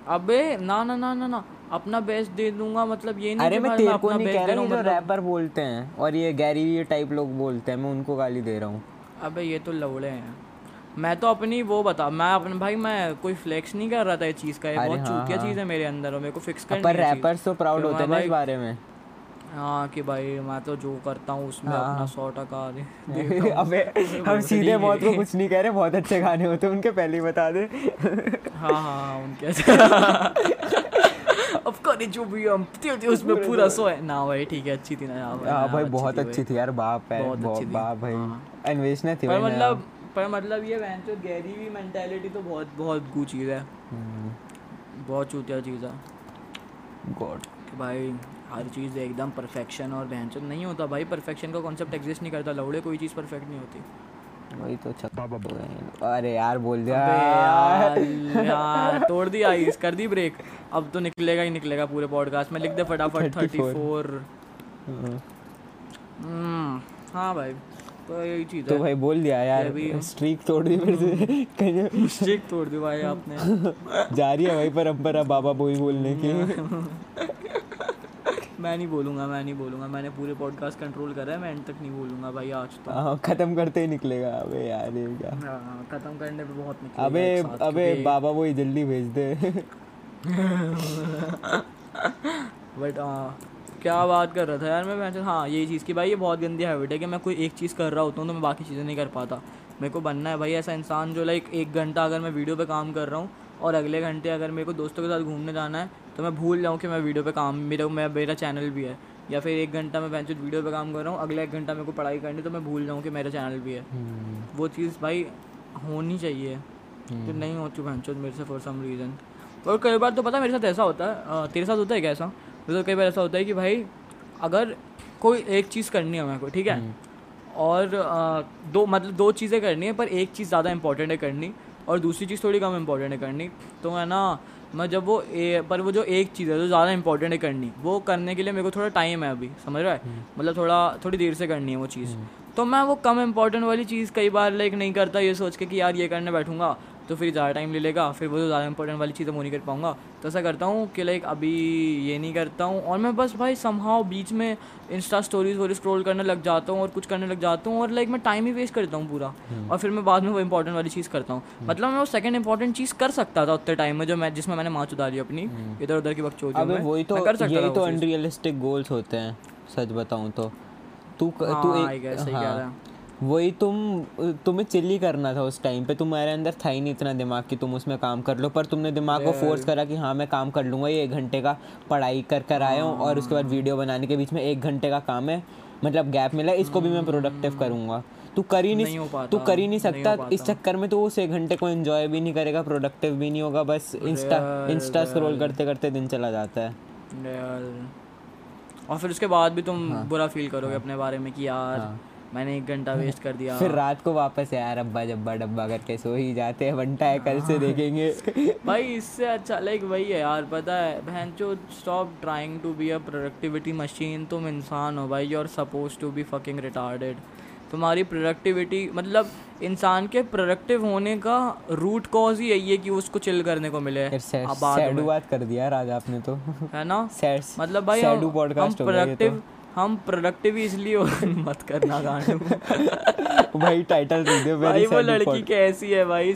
अबे ना ना ना ना ना अपना बेस्ट दे दूँगा मतलब ये नहीं अरे मैं तेरे को नहीं कह रहा हूँ मतलब- रैपर बोलते हैं और ये गैरी टाइप लोग बोलते हैं मैं उनको गाली दे रहा हूँ। अबे ये तो लवड़े हैं। मैं तो अपनी वो बता मैं अपने भाई मैं कोई फ्लेक्स नहीं कर रहा था ये चीज़ का ये बहुत हाँ, चूतिया हाँ। चीज़ है मेरे अंदर और मेरे को फिक्स करनी पर है। रैपर्स तो प्राउड होते हैं ना इस बारे में हाँ कि भाई मैं तो जो करता हूँ उसमें हाँ। अपना सौ टका दे- अबे हम सीधे मौत को कुछ नहीं कह रहे बहुत अच्छे गाने होते हैं उनके पहले ही बता दे हाँ हाँ हाँ उनके अब करे जो भी हम ते उसमें पूरा सो है ना भाई ठीक है अच्छी थी ना हाँ भाई, हाँ हाँ, भाई बहुत अच्छी थी यार बाप है बहुत बहुत थी। बाप भाई हाँ। अन्वेषणा थी मतलब पर मतलब ये वैन तो गहरी भी मेंटालिटी तो बहुत बहुत गू चीज़ है। हम्म, बहुत चूतिया चीज़ है। गॉड भाई हर चीज़ एकदम परफेक्शन और बहन नहीं होता भाई परफेक्शन का कॉन्सेप्ट एग्जिस्ट नहीं करता लौड़े कोई चीज़ परफेक्ट नहीं होती। वही तो छक्का अरे यार बोल दिया। यार यार तोड़ दी आइस कर दी ब्रेक अब तो निकलेगा ही निकलेगा पूरे पॉडकास्ट में लिख दे फटाफट थर्टी फोर हाँ। हाँ भाई। तो यही चीज़ तो है। भाई बोल दिया यार स्ट्रीक तोड़ दी फिर से। स्ट्रिक तोड़ दी भाई आपने। जा रही है वही परंपरा बाबा बोई बोलने की। मैं नहीं बोलूँगा मैं नहीं बोलूँगा। मैंने पूरे पॉडकास्ट कंट्रोल करा है मैं एंड तक नहीं बोलूँगा भाई आज तो। हाँ खत्म करते ही निकलेगा। अबे यार ये क्या? हाँ, खत्म करने पे बहुत निकलेगा अबे अबे बाबा वही जल्दी भेज दे। बट क्या बात कर रहा था यार मैं मैं हाँ यही चीज़ की भाई ये बहुत गंदी हैबिट है कि मैं कोई एक चीज़ कर रहा होता हूँ तो मैं बाकी चीज़ें नहीं कर पाता। मेरे को बनना है भाई ऐसा इंसान जो लाइक एक घंटा अगर मैं वीडियो पे काम कर रहा हूँ और अगले घंटे अगर मेरे को दोस्तों के साथ घूमने जाना है तो मैं भूल जाऊँ कि मैं वीडियो पे काम मेरा मैं मेरा चैनल भी है। या फिर एक घंटा मैं बेंच वीडियो पे काम कर रहा हूँ अगला एक घंटा मेरे को पढ़ाई करनी तो मैं भूल जाऊँ कि मेरा चैनल भी है। हम्म, वो चीज़ भाई होनी चाहिए। कि नहीं होती भैंचो मेरे से फॉर सम रीज़न और कई बार तो पता मेरे साथ ऐसा होता है तेरे साथ होता है क्या ऐसा? तो कई बार ऐसा होता है कि भाई अगर कोई एक चीज़ करनी है मेरे को ठीक है? और अ, दो मतलब दो चीज़ें करनी है पर एक चीज़ ज़्यादा इंपॉर्टेंट है करनी और दूसरी चीज़ थोड़ी कम इंपॉर्टेंट है करनी तो है ना मैं जब वो ए, पर वो जो एक चीज़ है जो ज़्यादा इंपॉर्टेंट है करनी वो करने के लिए मेरे को थोड़ा टाइम है अभी समझ रहा है? मतलब थोड़ा थोड़ी देर से करनी है वो चीज़। तो मैं वो कम इंपॉर्टेंट वाली चीज़ कई बार लाइक नहीं करता ये सोच के कि यार ये करने बैठूँगा तो फिर ज़्यादा टाइम ले लेगा फिर वो जो ज़्यादा इंपॉर्टेंट वाली चीज़ वो नहीं कर पाऊँगा। तो ऐसा करता हूँ कि लाइक अभी ये नहीं करता हूँ और मैं बस भाई समहाउ बीच में इंस्टा स्टोरीज वोरी स्क्रॉल करने लग जाता हूँ और कुछ करने लग जाता हूँ और लाइक मैं टाइम ही वेस्ट करता हूँ पूरा। और फिर मैं बाद में वो इंपॉर्टेंट वाली चीज़ करता हूँ। मतलब मैं वो सेकंड इंपॉर्टेंट चीज़ कर सकता था उतने टाइम में जो मैं जिसमें मैंने माँ चुदा ली अपनी इधर उधर की वक्त अबे वही तो कर सकता था तो अनरियलिस्टिक गोल्स होते हैं सच बताऊँ तो। तू तू हाँ, I एक सही कह रहा है। हाँ वही तुम तुम्हें चिल्ली करना था उस टाइम पे। तुम्हारे अंदर था ही नहीं इतना दिमाग कि तुम उसमें काम कर लो पर तुमने दिमाग को फोर्स करा कि हाँ मैं काम कर लूँगा ये एक घंटे का पढ़ाई कर कर आया हूँ और उसके बाद वीडियो बनाने के बीच में एक घंटे का काम है मतलब गैप मिला इसको भी मैं प्रोडक्टिव करूँगा। तू कर ही नहीं नहीं तू कर ही नहीं सकता नहीं इस चक्कर में तो उस एक घंटे को एंजॉय भी नहीं करेगा प्रोडक्टिव भी नहीं होगा बस इंस्टा इंस्टा स्क्रॉल करते करते दिन चला जाता है। और फिर उसके बाद भी तुम बुरा फील करोगे अपने बारे में कि यार हाँ। मैंने एक घंटा वेस्ट कर दिया। फिर रात को वापस यार अब्बा जब्बा डब्बा करके सो ही जाते हैं बनता है कल से देखेंगे। भाई इससे अच्छा लाइक वही है यार पता है बहन चो stop trying to be a productivity machine तुम इंसान हो भाई you are suppose to be fucking retarded तुम्हारी प्रोडक्टिविटी मतलब इंसान के प्रोडक्टिव होने का रूट कॉज ही यही है कि उसको चिल करने को मिले बात कर दिया यार आज आपने तो। है ना? मतलब भाई हम हो प्रोडक्टिव हम प्रोडक्टिव इसलिए हो मत करना गाने। को भाई टाइटल दे दे भाई वो लड़की कैसी है भाई?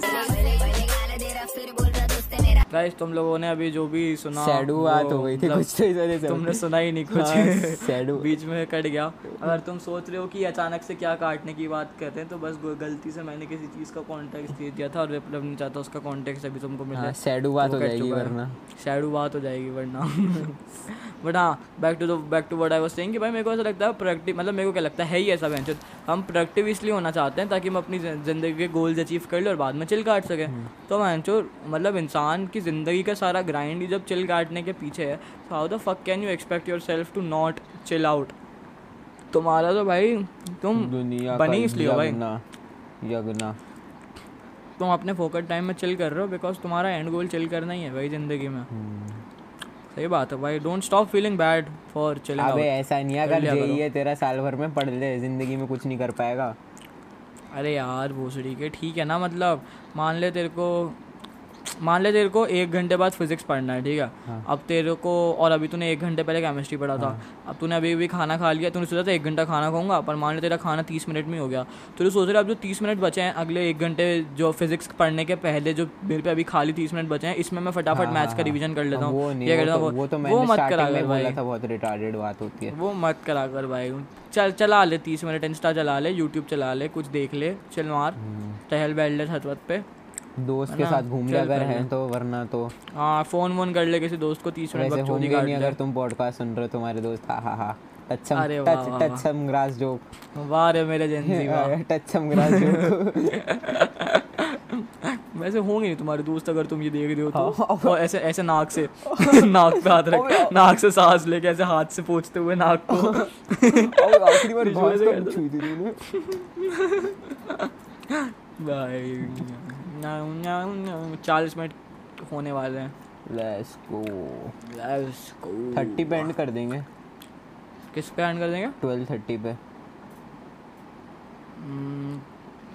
गाइस तुम लोगों ने अभी जो भी सुना सैडू बात हो गई थी मतलब कुछ तो इस वजह से। तुमने सुना ही नहीं कुछ। हाँ, सैडू। बीच में कट गया। अगर तुम सोच रहे हो कि अचानक से क्या काटने की बात करते हैं तो बस गलती से मैंने किसी चीज़ का कॉन्टेक्स्ट दे दिया था और विप्लव नहीं चाहता उसका कॉन्टेक्स्ट अभी तुमको मिले। हाँ सैडू बात हो जाएगी वरना। शैडू बात हो जाएगी वरना। बट हाँ back to the back to word I was saying कि भाई मेरे को ऐसा लगता है प्रोडक्टिव मतलब मेरे को क्या लगता है ही ऐसा बेंच हम प्रोडक्टिव इसलिए होना चाहते हैं ताकि हम अपनी ज़िंदगी के गोल्स अचीव कर ले और बाद में चिल काट सकें। तो बेंचो मतलब इंसान की ज़िंदगी का सारा ग्राइंड ही जब चिल काटने के पीछे है तो how the fuck can you expect yourself to not chill out तुम्हारा तो भाई तुम दुनिया बनी इसलिए हो भाई। यज्ञ तुम अपने फोकट टाइम में चिल कर रहे हो बिकॉज़ तुम्हारा एंड गोल चिल करना ही है भाई ज़िंदगी में। हम्म। सही बात है भाई don't stop feeling bad for chilling अबे ऐसा नहीं अगर करो। है तेरा साल भर में पढ़ ले ज़िंदगी में कुछ नहीं कर पाएगा। अरे यार भोसड़ी के ठीक है ना मतलब? मान ले तेरे को मान ले तेरे को एक घंटे बाद फिजिक्स पढ़ना है ठीक है? हाँ। अब तेरे को और अभी तूने एक घंटे पहले केमिस्ट्री पढ़ा था। हाँ। अब तूने अभी भी खाना खा लिया तूने सोचा था एक घंटा खाना खाऊँगा पर मान ले तेरा खाना तीस मिनट में हो गया। तो तू सोच रहा अब जो तीस मिनट बचे हैं अगले एक घंटे जो फिजिक्स पढ़ने के पहले जो मेरे पे अभी खाली तीस मिनट बचे हैं इसमें मैं फटाफट मैथ्स हाँ, का रिविजन कर लेता हाँ, हूँ ये वो करता तो, हूँ? वो तो मैंने मत करा कर भाई। बहुत रिटार्डेड बात होती है। वो मत करा कर भाई। चल चला ले तीस मिनट इंस्टा चला ले यूट्यूब चला ले कुछ देख ले चल मार। टहल बैठ ले छत वत पे। दोस्त के साथ घूम ले अगर है तो वरना तो। हाँ फ़ोन वोन कर ले किसी दोस्त को तीस मिनट होंगे काट नहीं ले अगर तुम पॉडकास्ट सुन रहे हो तुम्हारे दोस्त हा हा हा। टच सम अरे वाह, टच वाह, टच वाह। सम ग्रास जोक वाह रे मेरे जेंजी वाह। टच सम ग्रास जोक वैसे होंगे नहीं तुम्हारे दोस्त अगर तुम ये देख रहे हो हाँ। तो और ऐसे ऐसे नाक से नाक पे हाथ रख नाक से सांस लेके ऐसे हाथ से पोछते हुए नाक को। आखिरी बार तूने। भाई। चालीस मिनट होने वाले हैं। Let's go Let's go. 30 पे एंड कर देंगे। किस पे एंड कर देंगे? 12 30 पे।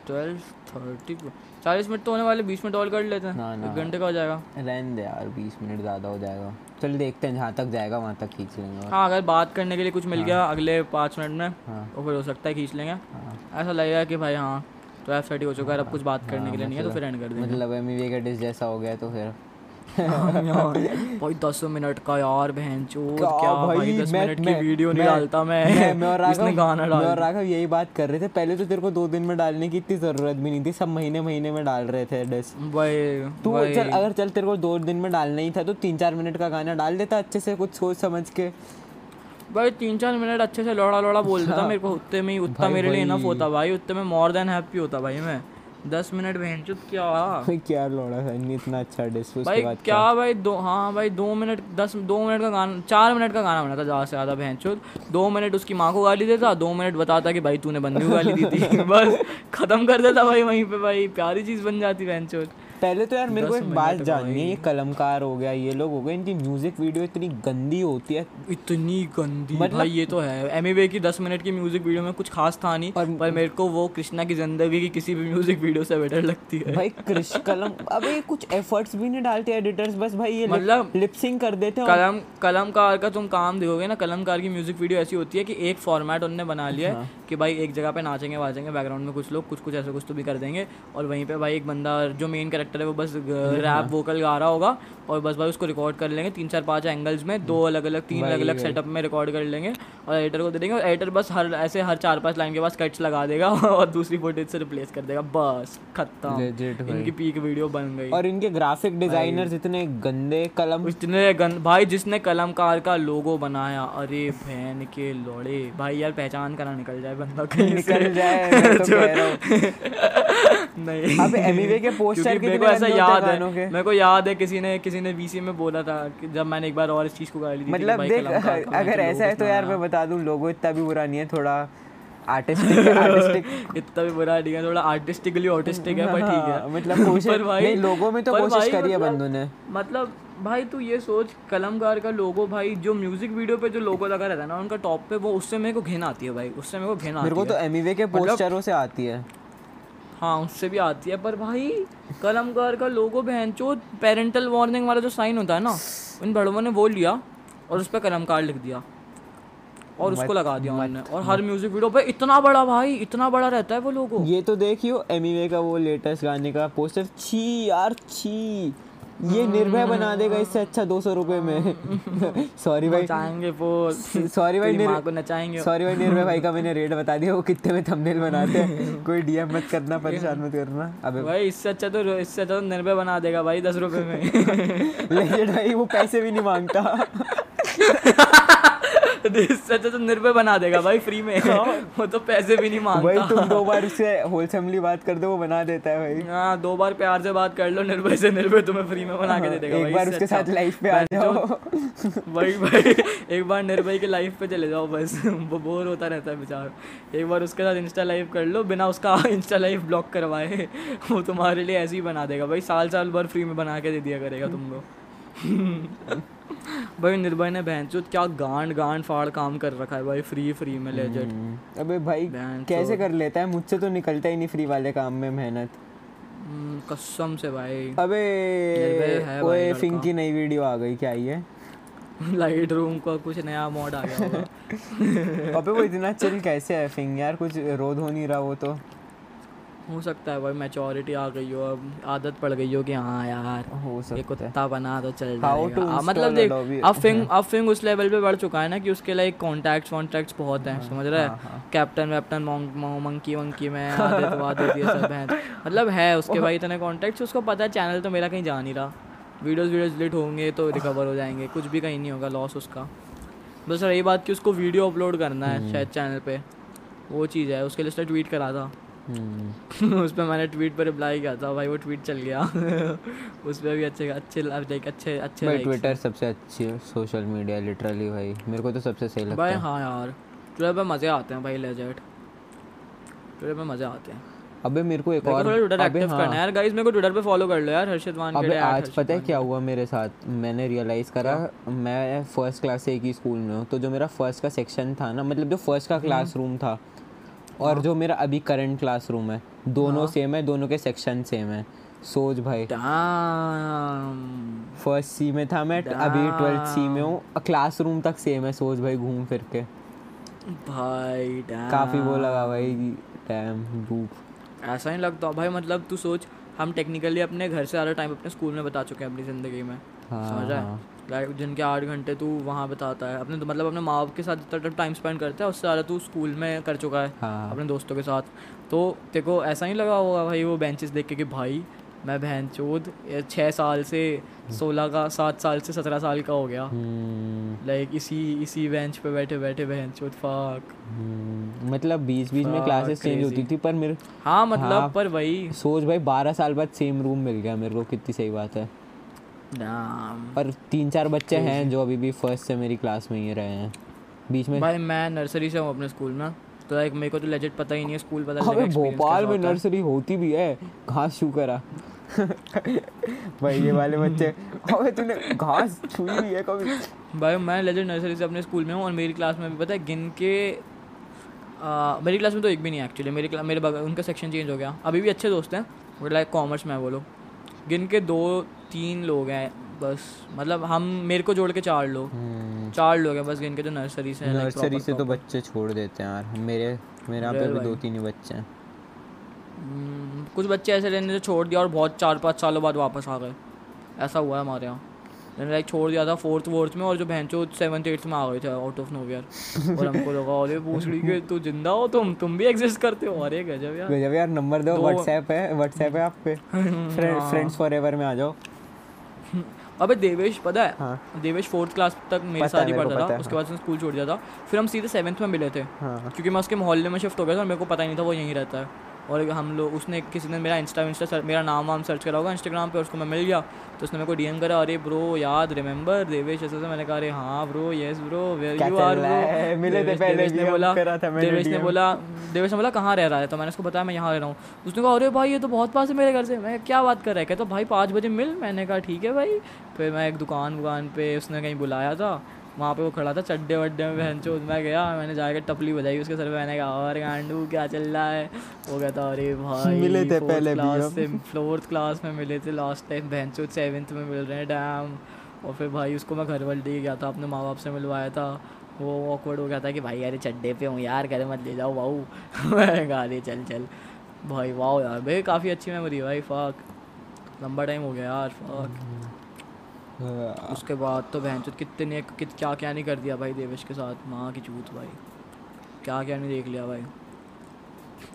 ट्वेल्व थर्टी पे। चालीस मिनट तो होने वाले बीस मिनट और कर लेते हैं। ना। एक घंटे का हो जाएगा। रहने दे यार 20 मिनट ज़्यादा हो जाएगा। चल देखते हैं जहाँ तक जाएगा वहाँ तक खींच लेंगे हाँ अगर बात करने के लिए कुछ मिल गया अगले पाँच मिनट में हाँ। तो फिर हो सकता है खींच लेंगे। हाँ। ऐसा लगेगा कि भाई हाँ ट्वेल्व थर्टी हो चुका है अब कुछ बात करने हाँ, के लिए नहीं है तो फिर एंड कर देंगे। मतलब एम का डिस जैसा हो गया तो फिर। भाई दस मिनट का यार बहन क्या क्या भाई दस मैं- मिनट की वीडियो नहीं डालता मैं। मैं मैं और राघव गाना डाल और राघव यही बात कर रहे थे पहले तो तेरे को दो दिन में डालने की इतनी ज़रूरत भी नहीं थी सब महीने महीने में डाल रहे थे डिस भाई तू चल अगर चल तेरे को दो दिन में डालना ही था तो तीन चार मिनट का गाना डाल देता अच्छे से कुछ सोच समझ के। भाई तीन चार मिनट अच्छे से लौड़ा लौड़ा बोल देता मेरे को उतने में ही उतना मेरे लिए इनफ होता भाई उतने में मोर देन हैप्पी होता भाई मैं। दस मिनट बहन चुत क्या? क्या लौड़ा था नहीं इतना अच्छा डिस उसके भाई क्या? भाई दो हाँ भाई दो मिनट दस दो मिनट का गाना चार मिनट का गाना बना था ज़्यादा से ज़्यादा बहन चुत। दो मिनट उसकी माँ को गाली देता दो मिनट बताता कि भाई तूने बंदी को गाली दी थी। बस खत्म कर देता भाई वहीं पे भाई प्यारी चीज़ बन जाती बहन चुत। पहले तो यार मेरे को एक बात जाननी है ये कलमकार हो गया ये लोग हो गए इनकी म्यूज़िक वीडियो इतनी गंदी होती है। इतनी गंदी। मतलब- भाई ये तो है। एम की दस मिनट की म्यूज़िक वीडियो में कुछ खास था नहीं और- पर मेरे को वो कृष्णा की ज़िंदगी की किसी भी म्यूज़िक वीडियो से बेटर लगती है। भाई क्रिश कलम अबे कुछ एफर्ट्स भी नहीं डालते एडिटर्स बस भाई ये मतलब- लिपसिंग कर देते हैं कलम कलमकार का तुम काम देखोगे ना कलमकार की म्यूज़िक वीडियो ऐसी होती है कि एक फॉर्मेट उनने बना लिया हाँ। है। कि भाई एक जगह पे नाचेंगे वाचेंगे बैकग्राउंड में कुछ लोग कुछ कुछ ऐसा कुछ तो भी कर देंगे और वहीं पे भाई एक बंदा जो मेन कैरेक्टर है वो बस हाँ। रैप वोकल गा रहा होगा और बस भाई उसको रिकॉर्ड कर लेंगे तीन चार पाँच एंगल्स में दो अलग अलग तीन अलग अलग। सेटअप में रिकॉर्ड कर लेंगे और एडिटर को दे देंगे और एडिटर बस हर ऐसे हर चार पाँच लाइन के बाद कट्स लगा देगा और दूसरी फुटेज से रिप्लेस कर देगा। बस खत्म। इनकी पीक वीडियो बन गई। और इनके ग्राफिक डिजाइनर्स इतने गंदे कलम इतने गंद भाई जिसने कलमकार का लोगो बनाया अरे बहन के लोड़े। भाई यार पहचान करा निकल जाए बंदा कहीं निकल जाए तो नहीं। अब एमिवे के पोस्टर कितने मेरे को ऐसा हैं याद है मेरे को याद है किसी ने किसी ने वीसी में बोला था कि जब मैंने एक बार और इस चीज़ को गाली दी मतलब देख अगर ऐसा है तो यार मैं बता दूँ लोगो इतना भी बुरा नहीं है थोड़ा आर्टिस्टिक आर्टिस्टिक इतना भी बुरा नहीं है थोड़ा आर्टिस्टिकली ऑटिस्टिक है पर ठीक है। मतलब कोशिश नहीं लोगों में तो पर कोशिश करी है मतलब- बंदों ने। मतलब भाई तू ये सोच का लोगो भाई जो म्यूज़िक वीडियो पे जो लोगो लगा रहता है ना उनका टॉप पे वो उससे मेरे को घिन आती है भाई उससे मेरे को घिन आती मेरे को तो एमिवे के मतलब पोस्टरों से आती है। हाँ उससे भी आती है। पर भाई कलम कलमकार का लोगो बहन चो पेरेंटल वार्निंग वाला जो साइन होता है ना उन बड़ों ने वो लिया और उस पर कलम कलमकार लिख दिया। और उसको लगा दिया उन्होंने। और हर म्यूज़िक वीडियो पे इतना बड़ा भाई इतना बड़ा रहता है वो लोगो। ये तो देखियो एमीवे का वो लेटेस्ट गाने का पोस्टर छी यार छी। ये निर्भय बना देगा इससे अच्छा दो सौ रुपये में। सॉरी भाई। चाहेंगे वो। सॉरी भाई निर्भय को नचाएँगे। सॉरी भाई निर्भय भाई का मैंने रेट बता दिया वो कितने में थंबनेल बनाते हैं। कोई डीएम मत करना परेशान मत करना। अबे भाई इससे अच्छा तो इससे अच्छा तो निर्भय बना देगा भाई दस रुपए में। लेकिन भाई वो पैसे भी नहीं माँगता। अच्छा तो निर्भय बना देगा भाई फ्री में। वो तो पैसे भी नहीं माँगता। भाई तुम दो बार उससे होलसमली बात कर दो वो बना देता है भाई। हाँ दो बार प्यार से बात कर लो निर्भय से निर्भय तुम्हें फ्री में बना के दे देगा एक बार उसके अच्छा। साथ लाइफ पे आ जाओ। वही भाई एक बार निर्भय के लाइफ पे चले जाओ बस। वो बोर होता रहता है बेचारा। एक बार उसके साथ इंस्टा लाइव कर लो बिना उसका इंस्टा लाइव ब्लॉक करवाए वो तुम्हारे लिए ऐसे ही बना देगा भाई साल साल भर फ्री में बना के दे दिया करेगा तुमको भाई निर्भय ने बहन क्या गांड गांड फाड़ काम कर रखा है भाई फ्री फ्री में लेजेंड हम्म, अबे भाई कैसे कर लेता है? मुझसे तो निकलता ही नहीं फ्री वाले काम में मेहनत। कसम से भाई। अबे ओए। फिंग की नई वीडियो आ गई क्या ये? लाइट रूम का कुछ नया मॉड आ गया अबे वो इतना चिल कैसे है फिंग यार कुछ रोध हो नहीं रहा वो तो। हो सकता है भाई मैच्योरिटी आ गई हो अब आदत पड़ गई हो कि हाँ यार हो सकता है। कुत्ता बना तो चल जाएगा। आ, मतलब देख अब फिंग अब फिंग उस लेवल पे बढ़ चुका है ना कि उसके लाइक कॉन्टैक्ट्स वॉन्टैक्ट्स बहुत हैं समझ रहे हाँ, है हाँ। कैप्टन वैप्टन मंकी वंकी में आदित वादित ये सब है। मतलब है उसके भाई इतने कॉन्टैक्ट्स उसको पता है चैनल तो मेरा कहीं जा नहीं रहा। वीडियोस वीडियोस डिलीट होंगे तो रिकवर हो जाएँगे कुछ भी कहीं नहीं होगा लॉस उसका। बस रही बात कि उसको वीडियो अपलोड करना हम्म। है शायद चैनल पे। वो चीज़ है उसके लिए उसने ट्वीट करा था। हम्म, उस पर मैंने ट्वीट पर रिप्लाई किया था भाई वो ट्वीट चल गया। उस पर भी अच्छे अच्छे लाइक अच्छे अच्छे भाई ट्विटर सबसे अच्छी सोशल मीडिया लिटरली भाई। मेरे को तो सबसे सही हैं। लगता भाई हाँ। यार। ट्विटर पे मज़े आते हैं भाई लेजेट ट्विटर पे मज़े आते हैं। अबे मेरे को एक और ट्विटर एक्टिव करना है। हाँ। यार गाइस मेरे को ट्विटर पे फॉलो कर लो यार हर्षित वानखेड़े अबे आज पता है क्या हुआ मेरे साथ? मैंने रियलाइज़ करा मैं फ़र्स्ट क्लास से एक ही स्कूल में हूँ तो जो मेरा फ़र्स्ट का सेक्शन था ना मतलब जो फ़र्स्ट हम्म। का क्लासरूम था और जो मेरा अभी करंट क्लासरूम है दोनों हाँ। सेम है दोनों के सेक्शन सेम है। सोच भाई। फ़र्स्ट सी में था मैं अभी ट्वेल्थ सी में हूँ। क्लासरूम तक सेम है सोच भाई घूम फिर के। भाई. काफ़ी वो लगा भाई टाइम डूब। ऐसा नहीं लगता भाई मतलब तू सोच हम टेक्निकली अपने घर से ज़्यादा टाइम अपने स्कूल में बता चुके हैं अपनी ज़िंदगी में। हाँ, समझ रहा हाँ। लाइक जिनके आठ घंटे तू वहाँ बताता है। अपने मतलब अपने माँ बाप के साथ जितना टाइम स्पेंड करता है उससे ज़्यादा तू स्कूल में कर चुका है हाँ। अपने दोस्तों के साथ। तो तेरे को ऐसा नहीं लगा होगा भाई वो बेंचेस देख के कि भाई मैं बहन चोद छः साल से सोलह का सात साल से सत्रह साल का हो गया। हम्म, लाइक इसी इसी बेंच पे बैठे बैठे बहन चोद फाक हम्म, मतलब बीच बीच में क्लासेस चेंज होती थी पर मेरे हाँ मतलब हाँ। पर वही। सोच भाई बारह साल बाद सेम रूम मिल गया मेरे को कितनी सही बात है। और तीन चार बच्चे हैं जो अभी भी फ़र्स्ट से मेरी क्लास में ही रहे हैं। बीच में? भाई मैं नर्सरी से हूँ अपने स्कूल में तो लाइक मेरे को तो लेजेट पता ही नहीं है स्कूल का अबे भोपाल में नर्सरी होती भी है। घास छू करा। भाई ये वाले बच्चे। अबे तूने घास छुई हुई है कभी। भाई मैं लेजेंड नर्सरी से अपने स्कूल में हूँ और मेरी क्लास में भी पता है गिन के आ, मेरी क्लास में तो एक भी नहीं है एक्चुअली मेरी मेरे उनका सेक्शन चेंज हो गया। अभी भी अच्छे दोस्त हैं लाइक कॉमर्स में है वो लोग। गिन के दो तीन लोग हैं बस। मतलब हम मेरे को जोड़ के चार लोग। चार लोग हैं बस गिन के जो नर्सरी से नर्सरी से तो बच्चे छोड़ देते हैं यार। मेरे मेरे यहाँ पे Real भी दो तीन ही बच्चे हैं। हम्म, कुछ बच्चे ऐसे रहने से छोड़ दिया और बहुत चार पाँच सालों बाद वापस आ गए। ऐसा हुआ है हमारे यहाँ। मैंने लाइक छोड़ दिया था फोर्थ वोर्थ में और जो बहन चो सेवन्थ एट्थ में आ गए थे आउट ऑफ़ नोवियर और हमको लगा अरे पूछड़ी के तू ज़िंदा हो तुम? तुम भी एग्जिस्ट करते हो? अरे गजब यार। गजब यार नंबर दो दो- व्हाट्सएप है व्हाट्सएप है आप पे। फ्रेंड्स फॉर एवर में आ जाओ। अबे देवेश पता है? हाँ। देवेश फोर्थ क्लास तक मेरे साथ है, पढ़ता था। उसके बाद उसने स्कूल छोड़ दिया था। फिर हम सीधे सेवन्थ में मिले थे। हाँ। क्योंकि मैं उसके मोहल्ले में शिफ्ट हो गया था और मेरे को पता ही नहीं था वो यहीं रहता है। और हम लोग उसने किसी ने मेरा इंस्टा इंस्टा सर, मेरा नाम वाम सर्च करा होगा इंस्टाग्राम पे उसको मैं मिल गया। तो उसने मेरे को डीएम करा अरे ब्रो याद रिमेंबर देवेश ऐसे से मैंने कहा अरे हाँ bro yes bro where you are मिले? थे पहले देवेश ने बोला देवेश ने बोला देवेश ने बोला कहाँ रह रहा है? तो मैंने उसको बताया मैं यहाँ रह रहा हूँ। उसने कहा अरे भाई ये तो बहुत पास है मेरे घर से। मैं क्या बात कर रहा है? कहता भाई पाँच बजे मिल। मैंने कहा ठीक है भाई। फिर मैं एक दुकान वुकान पे उसने कहीं बुलाया था। वहाँ पे वो खड़ा था चड्डे वड्डे में बहन चोद मैं गया मैंने जाकर टपली बजाई उसके सर पे मैंने कहा और गांडू क्या चल रहा है? वो कहता अरे भाई मिले थे पहले क्लास से फोर्थ क्लास में मिले थे लास्ट टाइम बहन चोद सेवन्थ में मिल रहे हैं डैम और फिर भाई उसको मैं घर वर ले गया था अपने माँ बाप से मिलवाया था। वो ऑकवर्ड हो गया था कि भाई अरे चड्डे पे हूँ यार घर मत ले जाओ वाऊ मैंने कहा अरे चल चल। भाई वाह यार भाई काफ़ी अच्छी मेमोरी है भाई फाक लंबा टाइम हो गया यार फाक उसके बाद तो बहन कितने कित क्या क्या नहीं कर दिया भाई देवेश के साथ माँ की चूत भाई। क्या क्या नहीं देख लिया भाई।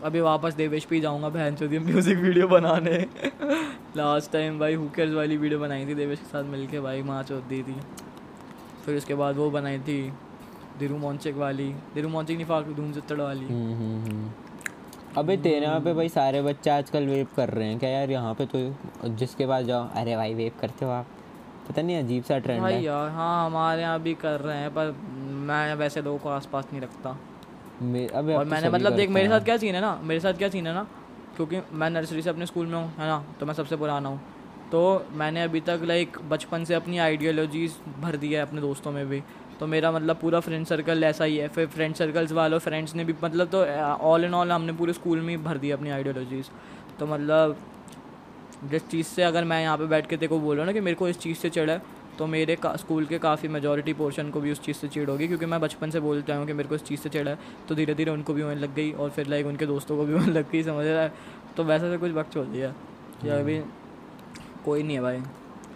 अभी वापस देवेश पे ही जाऊँगा बहन ये म्यूज़िक वीडियो बनाने। लास्ट टाइम भाई हुकर्स वाली वीडियो बनाई थी देवेश के साथ मिलके भाई माँ दी थी। फिर उसके बाद वो बनाई थी दिरू मोन्चेक वाली। दिरू मोन्चेक नहीं फाक धूम चित्तड़ वाली। हम्म, हम्म, हम्म। अबे तेरे यहाँ पे भाई सारे बच्चे आजकल वेप कर रहे हैं क्या यार? यहाँ पे तो जिसके पास जाओ अरे भाई वेप करते हो आप। पता नहीं अजीब सा ट्रेंड भाई है। यार हाँ हमारे यहाँ भी कर रहे हैं पर मैं वैसे लोगों को आसपास नहीं रखता। अब और तो मैंने मतलब देख मेरे साथ क्या सीन है ना मेरे साथ क्या सीन है ना क्योंकि मैं नर्सरी से अपने स्कूल में हूँ है ना तो मैं सबसे पुराना हूँ। तो मैंने अभी तक लाइक बचपन से अपनी आइडियोलॉजीज भर दी है अपने दोस्तों में भी। तो मेरा मतलब पूरा फ्रेंड सर्कल ऐसा ही है। फिर फ्रेंड सर्कल्स वालों फ्रेंड्स ने भी मतलब तो ऑल इन ऑल हमने पूरे स्कूल में ही भर दी अपनी आइडियोलॉजीज तो मतलब जिस चीज़ से अगर मैं यहाँ पे बैठ के को बोल रहा हूँ ना कि मेरे को इस चीज़ से चिढ़ है तो मेरे का, स्कूल के काफ़ी मेजोरिटी पोर्शन को भी उस चीज़ से चिढ़ होगी क्योंकि मैं बचपन से बोलता हूँ कि मेरे को इस चीज़ से चिढ़ है तो धीरे धीरे उनको भी होने लग गई और फिर लाइक उनके दोस्तों को भी होने लग गई समझ रहा है? तो वैसे से कुछ वक्त छोड़ दिया। कि अभी कोई नहीं है भाई।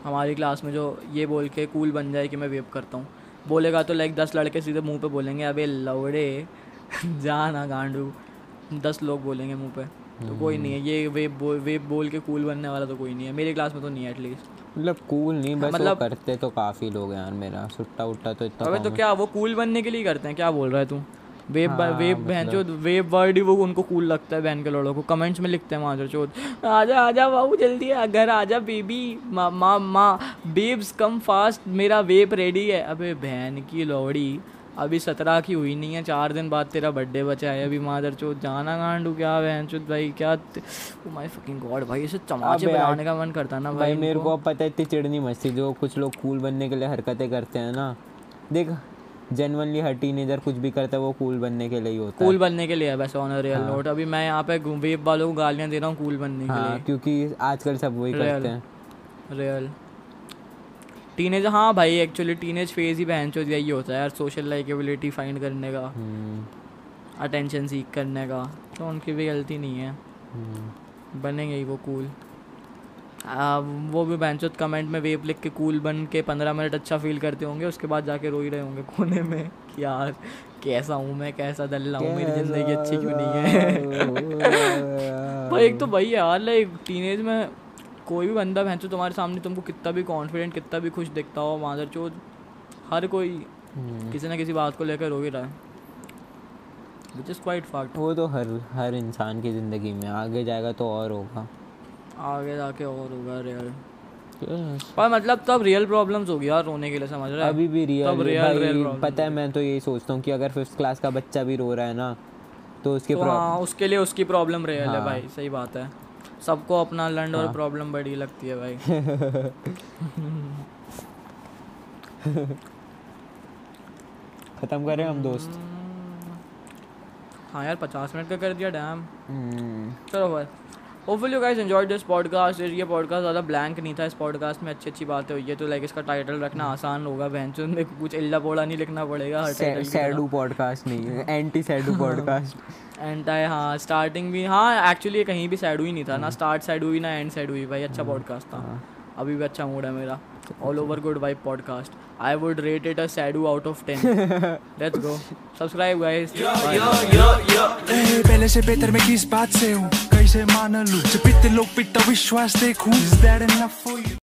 हमारी क्लास में जो ये बोल के कूल बन जाए कि मैं वेप करता हूँ। बोलेगा तो लाइक दस लड़के सीधे मुँह पे बोलेंगे अबे लवड़े जा ना गांडू। दस लोग बोलेंगे मुँह पे। तो कोई नहीं है। ये वेप बोल वेप बोल के कूल बनने वाला तो कोई नहीं है। मेरी क्लास में तो नहीं है एटलीस्ट मतलब कूल नहीं बस मतलब- करते तो काफ़ी लोग हैं यार मेरा। सुट्टा उट्टा तो इतना अबे तो क्या वो कूल बनने के लिए करते हैं? क्या बोल रहा है तू? वेब हाँ, वेब बहन चोद वेब वर्ड ही वो उनको कूल लगता है बहन के लड़ों को। कमेंट्स में लिखते हैं माजर चोद आजा आजा बाबू जल्दी आ घर आजा बेबी माँ माँ माँ बेब्स कम फास्ट मेरा वेब रेडी है। अबे बहन की लोड़ी। अभी सत्रह की हुई नहीं है चार दिन बाद तेरा बर्थडे बचा है। अभी मादर चोद जाना गांडू क्या बहन चोद भाई क्या ओ माय फकिंग गॉड भाई इसे चमाचे बनाने का मन करता ना भाई भाई मेरे को पता है इतनी चिड़नी मस्ती जो कुछ लोग कूल बनने के लिए हरकतें करते हैं ना। देख जेनवनली हर टीनेजर कुछ भी करता है वो कूल बनने के लिए ही होता कूल बनने के लिए है वैसे ऑन रियल नोट अभी मैं यहाँ पे वेब वालों को गालियाँ दे रहा हूँ कूल बनने है के हाँ क्योंकि आजकल सब वही. करते हैं। लिए टीनेज हाँ भाई एक्चुअली टीनेज फ़ेज़ ही बहन चोद यही होता है यार सोशल लाइकेबिलिटी फाइंड करने का हम्म, अटेंशन सीख करने का तो उनकी भी गलती नहीं है। हम्म। बनेंगे ही वो कूल आ, वो भी बेंचोत कमेंट में वेब लिख के कूल बन के पंद्रह मिनट अच्छा फील करते होंगे उसके बाद जाके रो ही रहे होंगे कोने में कि यार कैसा हूँ मैं कैसा दल्ला हूँ मेरी ज़िंदगी अच्छी क्यों नहीं है? भाई एक तो भाई यार लाइक टीनेज में कोई भी बंदा भैंसो तुम्हारे सामने तुमको कितना भी कॉन्फिडेंट कितना भी खुश दिखता हो मादर चो हर कोई किसी ना किसी बात को लेकर रो ही रहा है। विच इज़ क्वाइट फैक्ट वो तो हर हर इंसान की ज़िंदगी में आगे जाएगा तो और होगा। आगे जाके और होगा रियल पर मतलब तब रियल प्रॉब्लम्स होगी यार रोने के लिए समझ रहा है? अभी भी रियल तब रियल भाई रियल पता है मैं तो यही सोचता हूँ कि अगर फिफ्थ क्लास का बच्चा भी रो रहा है ना तो उसके तो हाँ उसके लिए उसकी प्रॉब्लम रियल है हाँ। भाई सही बात है। सबको अपना लंड और हाँ। प्रॉब्लम बड़ी लगती है भाई। खत्म करें हम दोस्त? हाँ यार पचास मिनट का कर दिया डैम हम्म, चलो भाई। Hopefully you guys enjoy this podcast ये पॉडकास्ट ज़्यादा ब्लैंक नहीं था इस पॉडकास्ट में अच्छी अच्छी बातें हुई है। तो लाइक इसका टाइटल रखना आसान होगा बहन चुन में कुछ इल्ला पोड़ा नहीं लिखना पड़ेगा हर टाइटल सैडू पॉडकास्ट नहीं है एंटी सैडू पॉडकास्ट एंड हाँ स्टार्टिंग भी हाँ एक्चुअली कहीं भी सैड हुई नहीं था ना स्टार्ट सैड हुई ना एंड सैड हुई भाई अच्छा पॉडकास्ट था। अभी भी अच्छा मूड है मेरा. All over good vibe podcast I would rate it a सैडू out of ten let's go subscribe guys पहले से बेहतर मैं किस बात से हूँ? कैसे मान लू? जब इतने लोग पिता विश्वास देखू?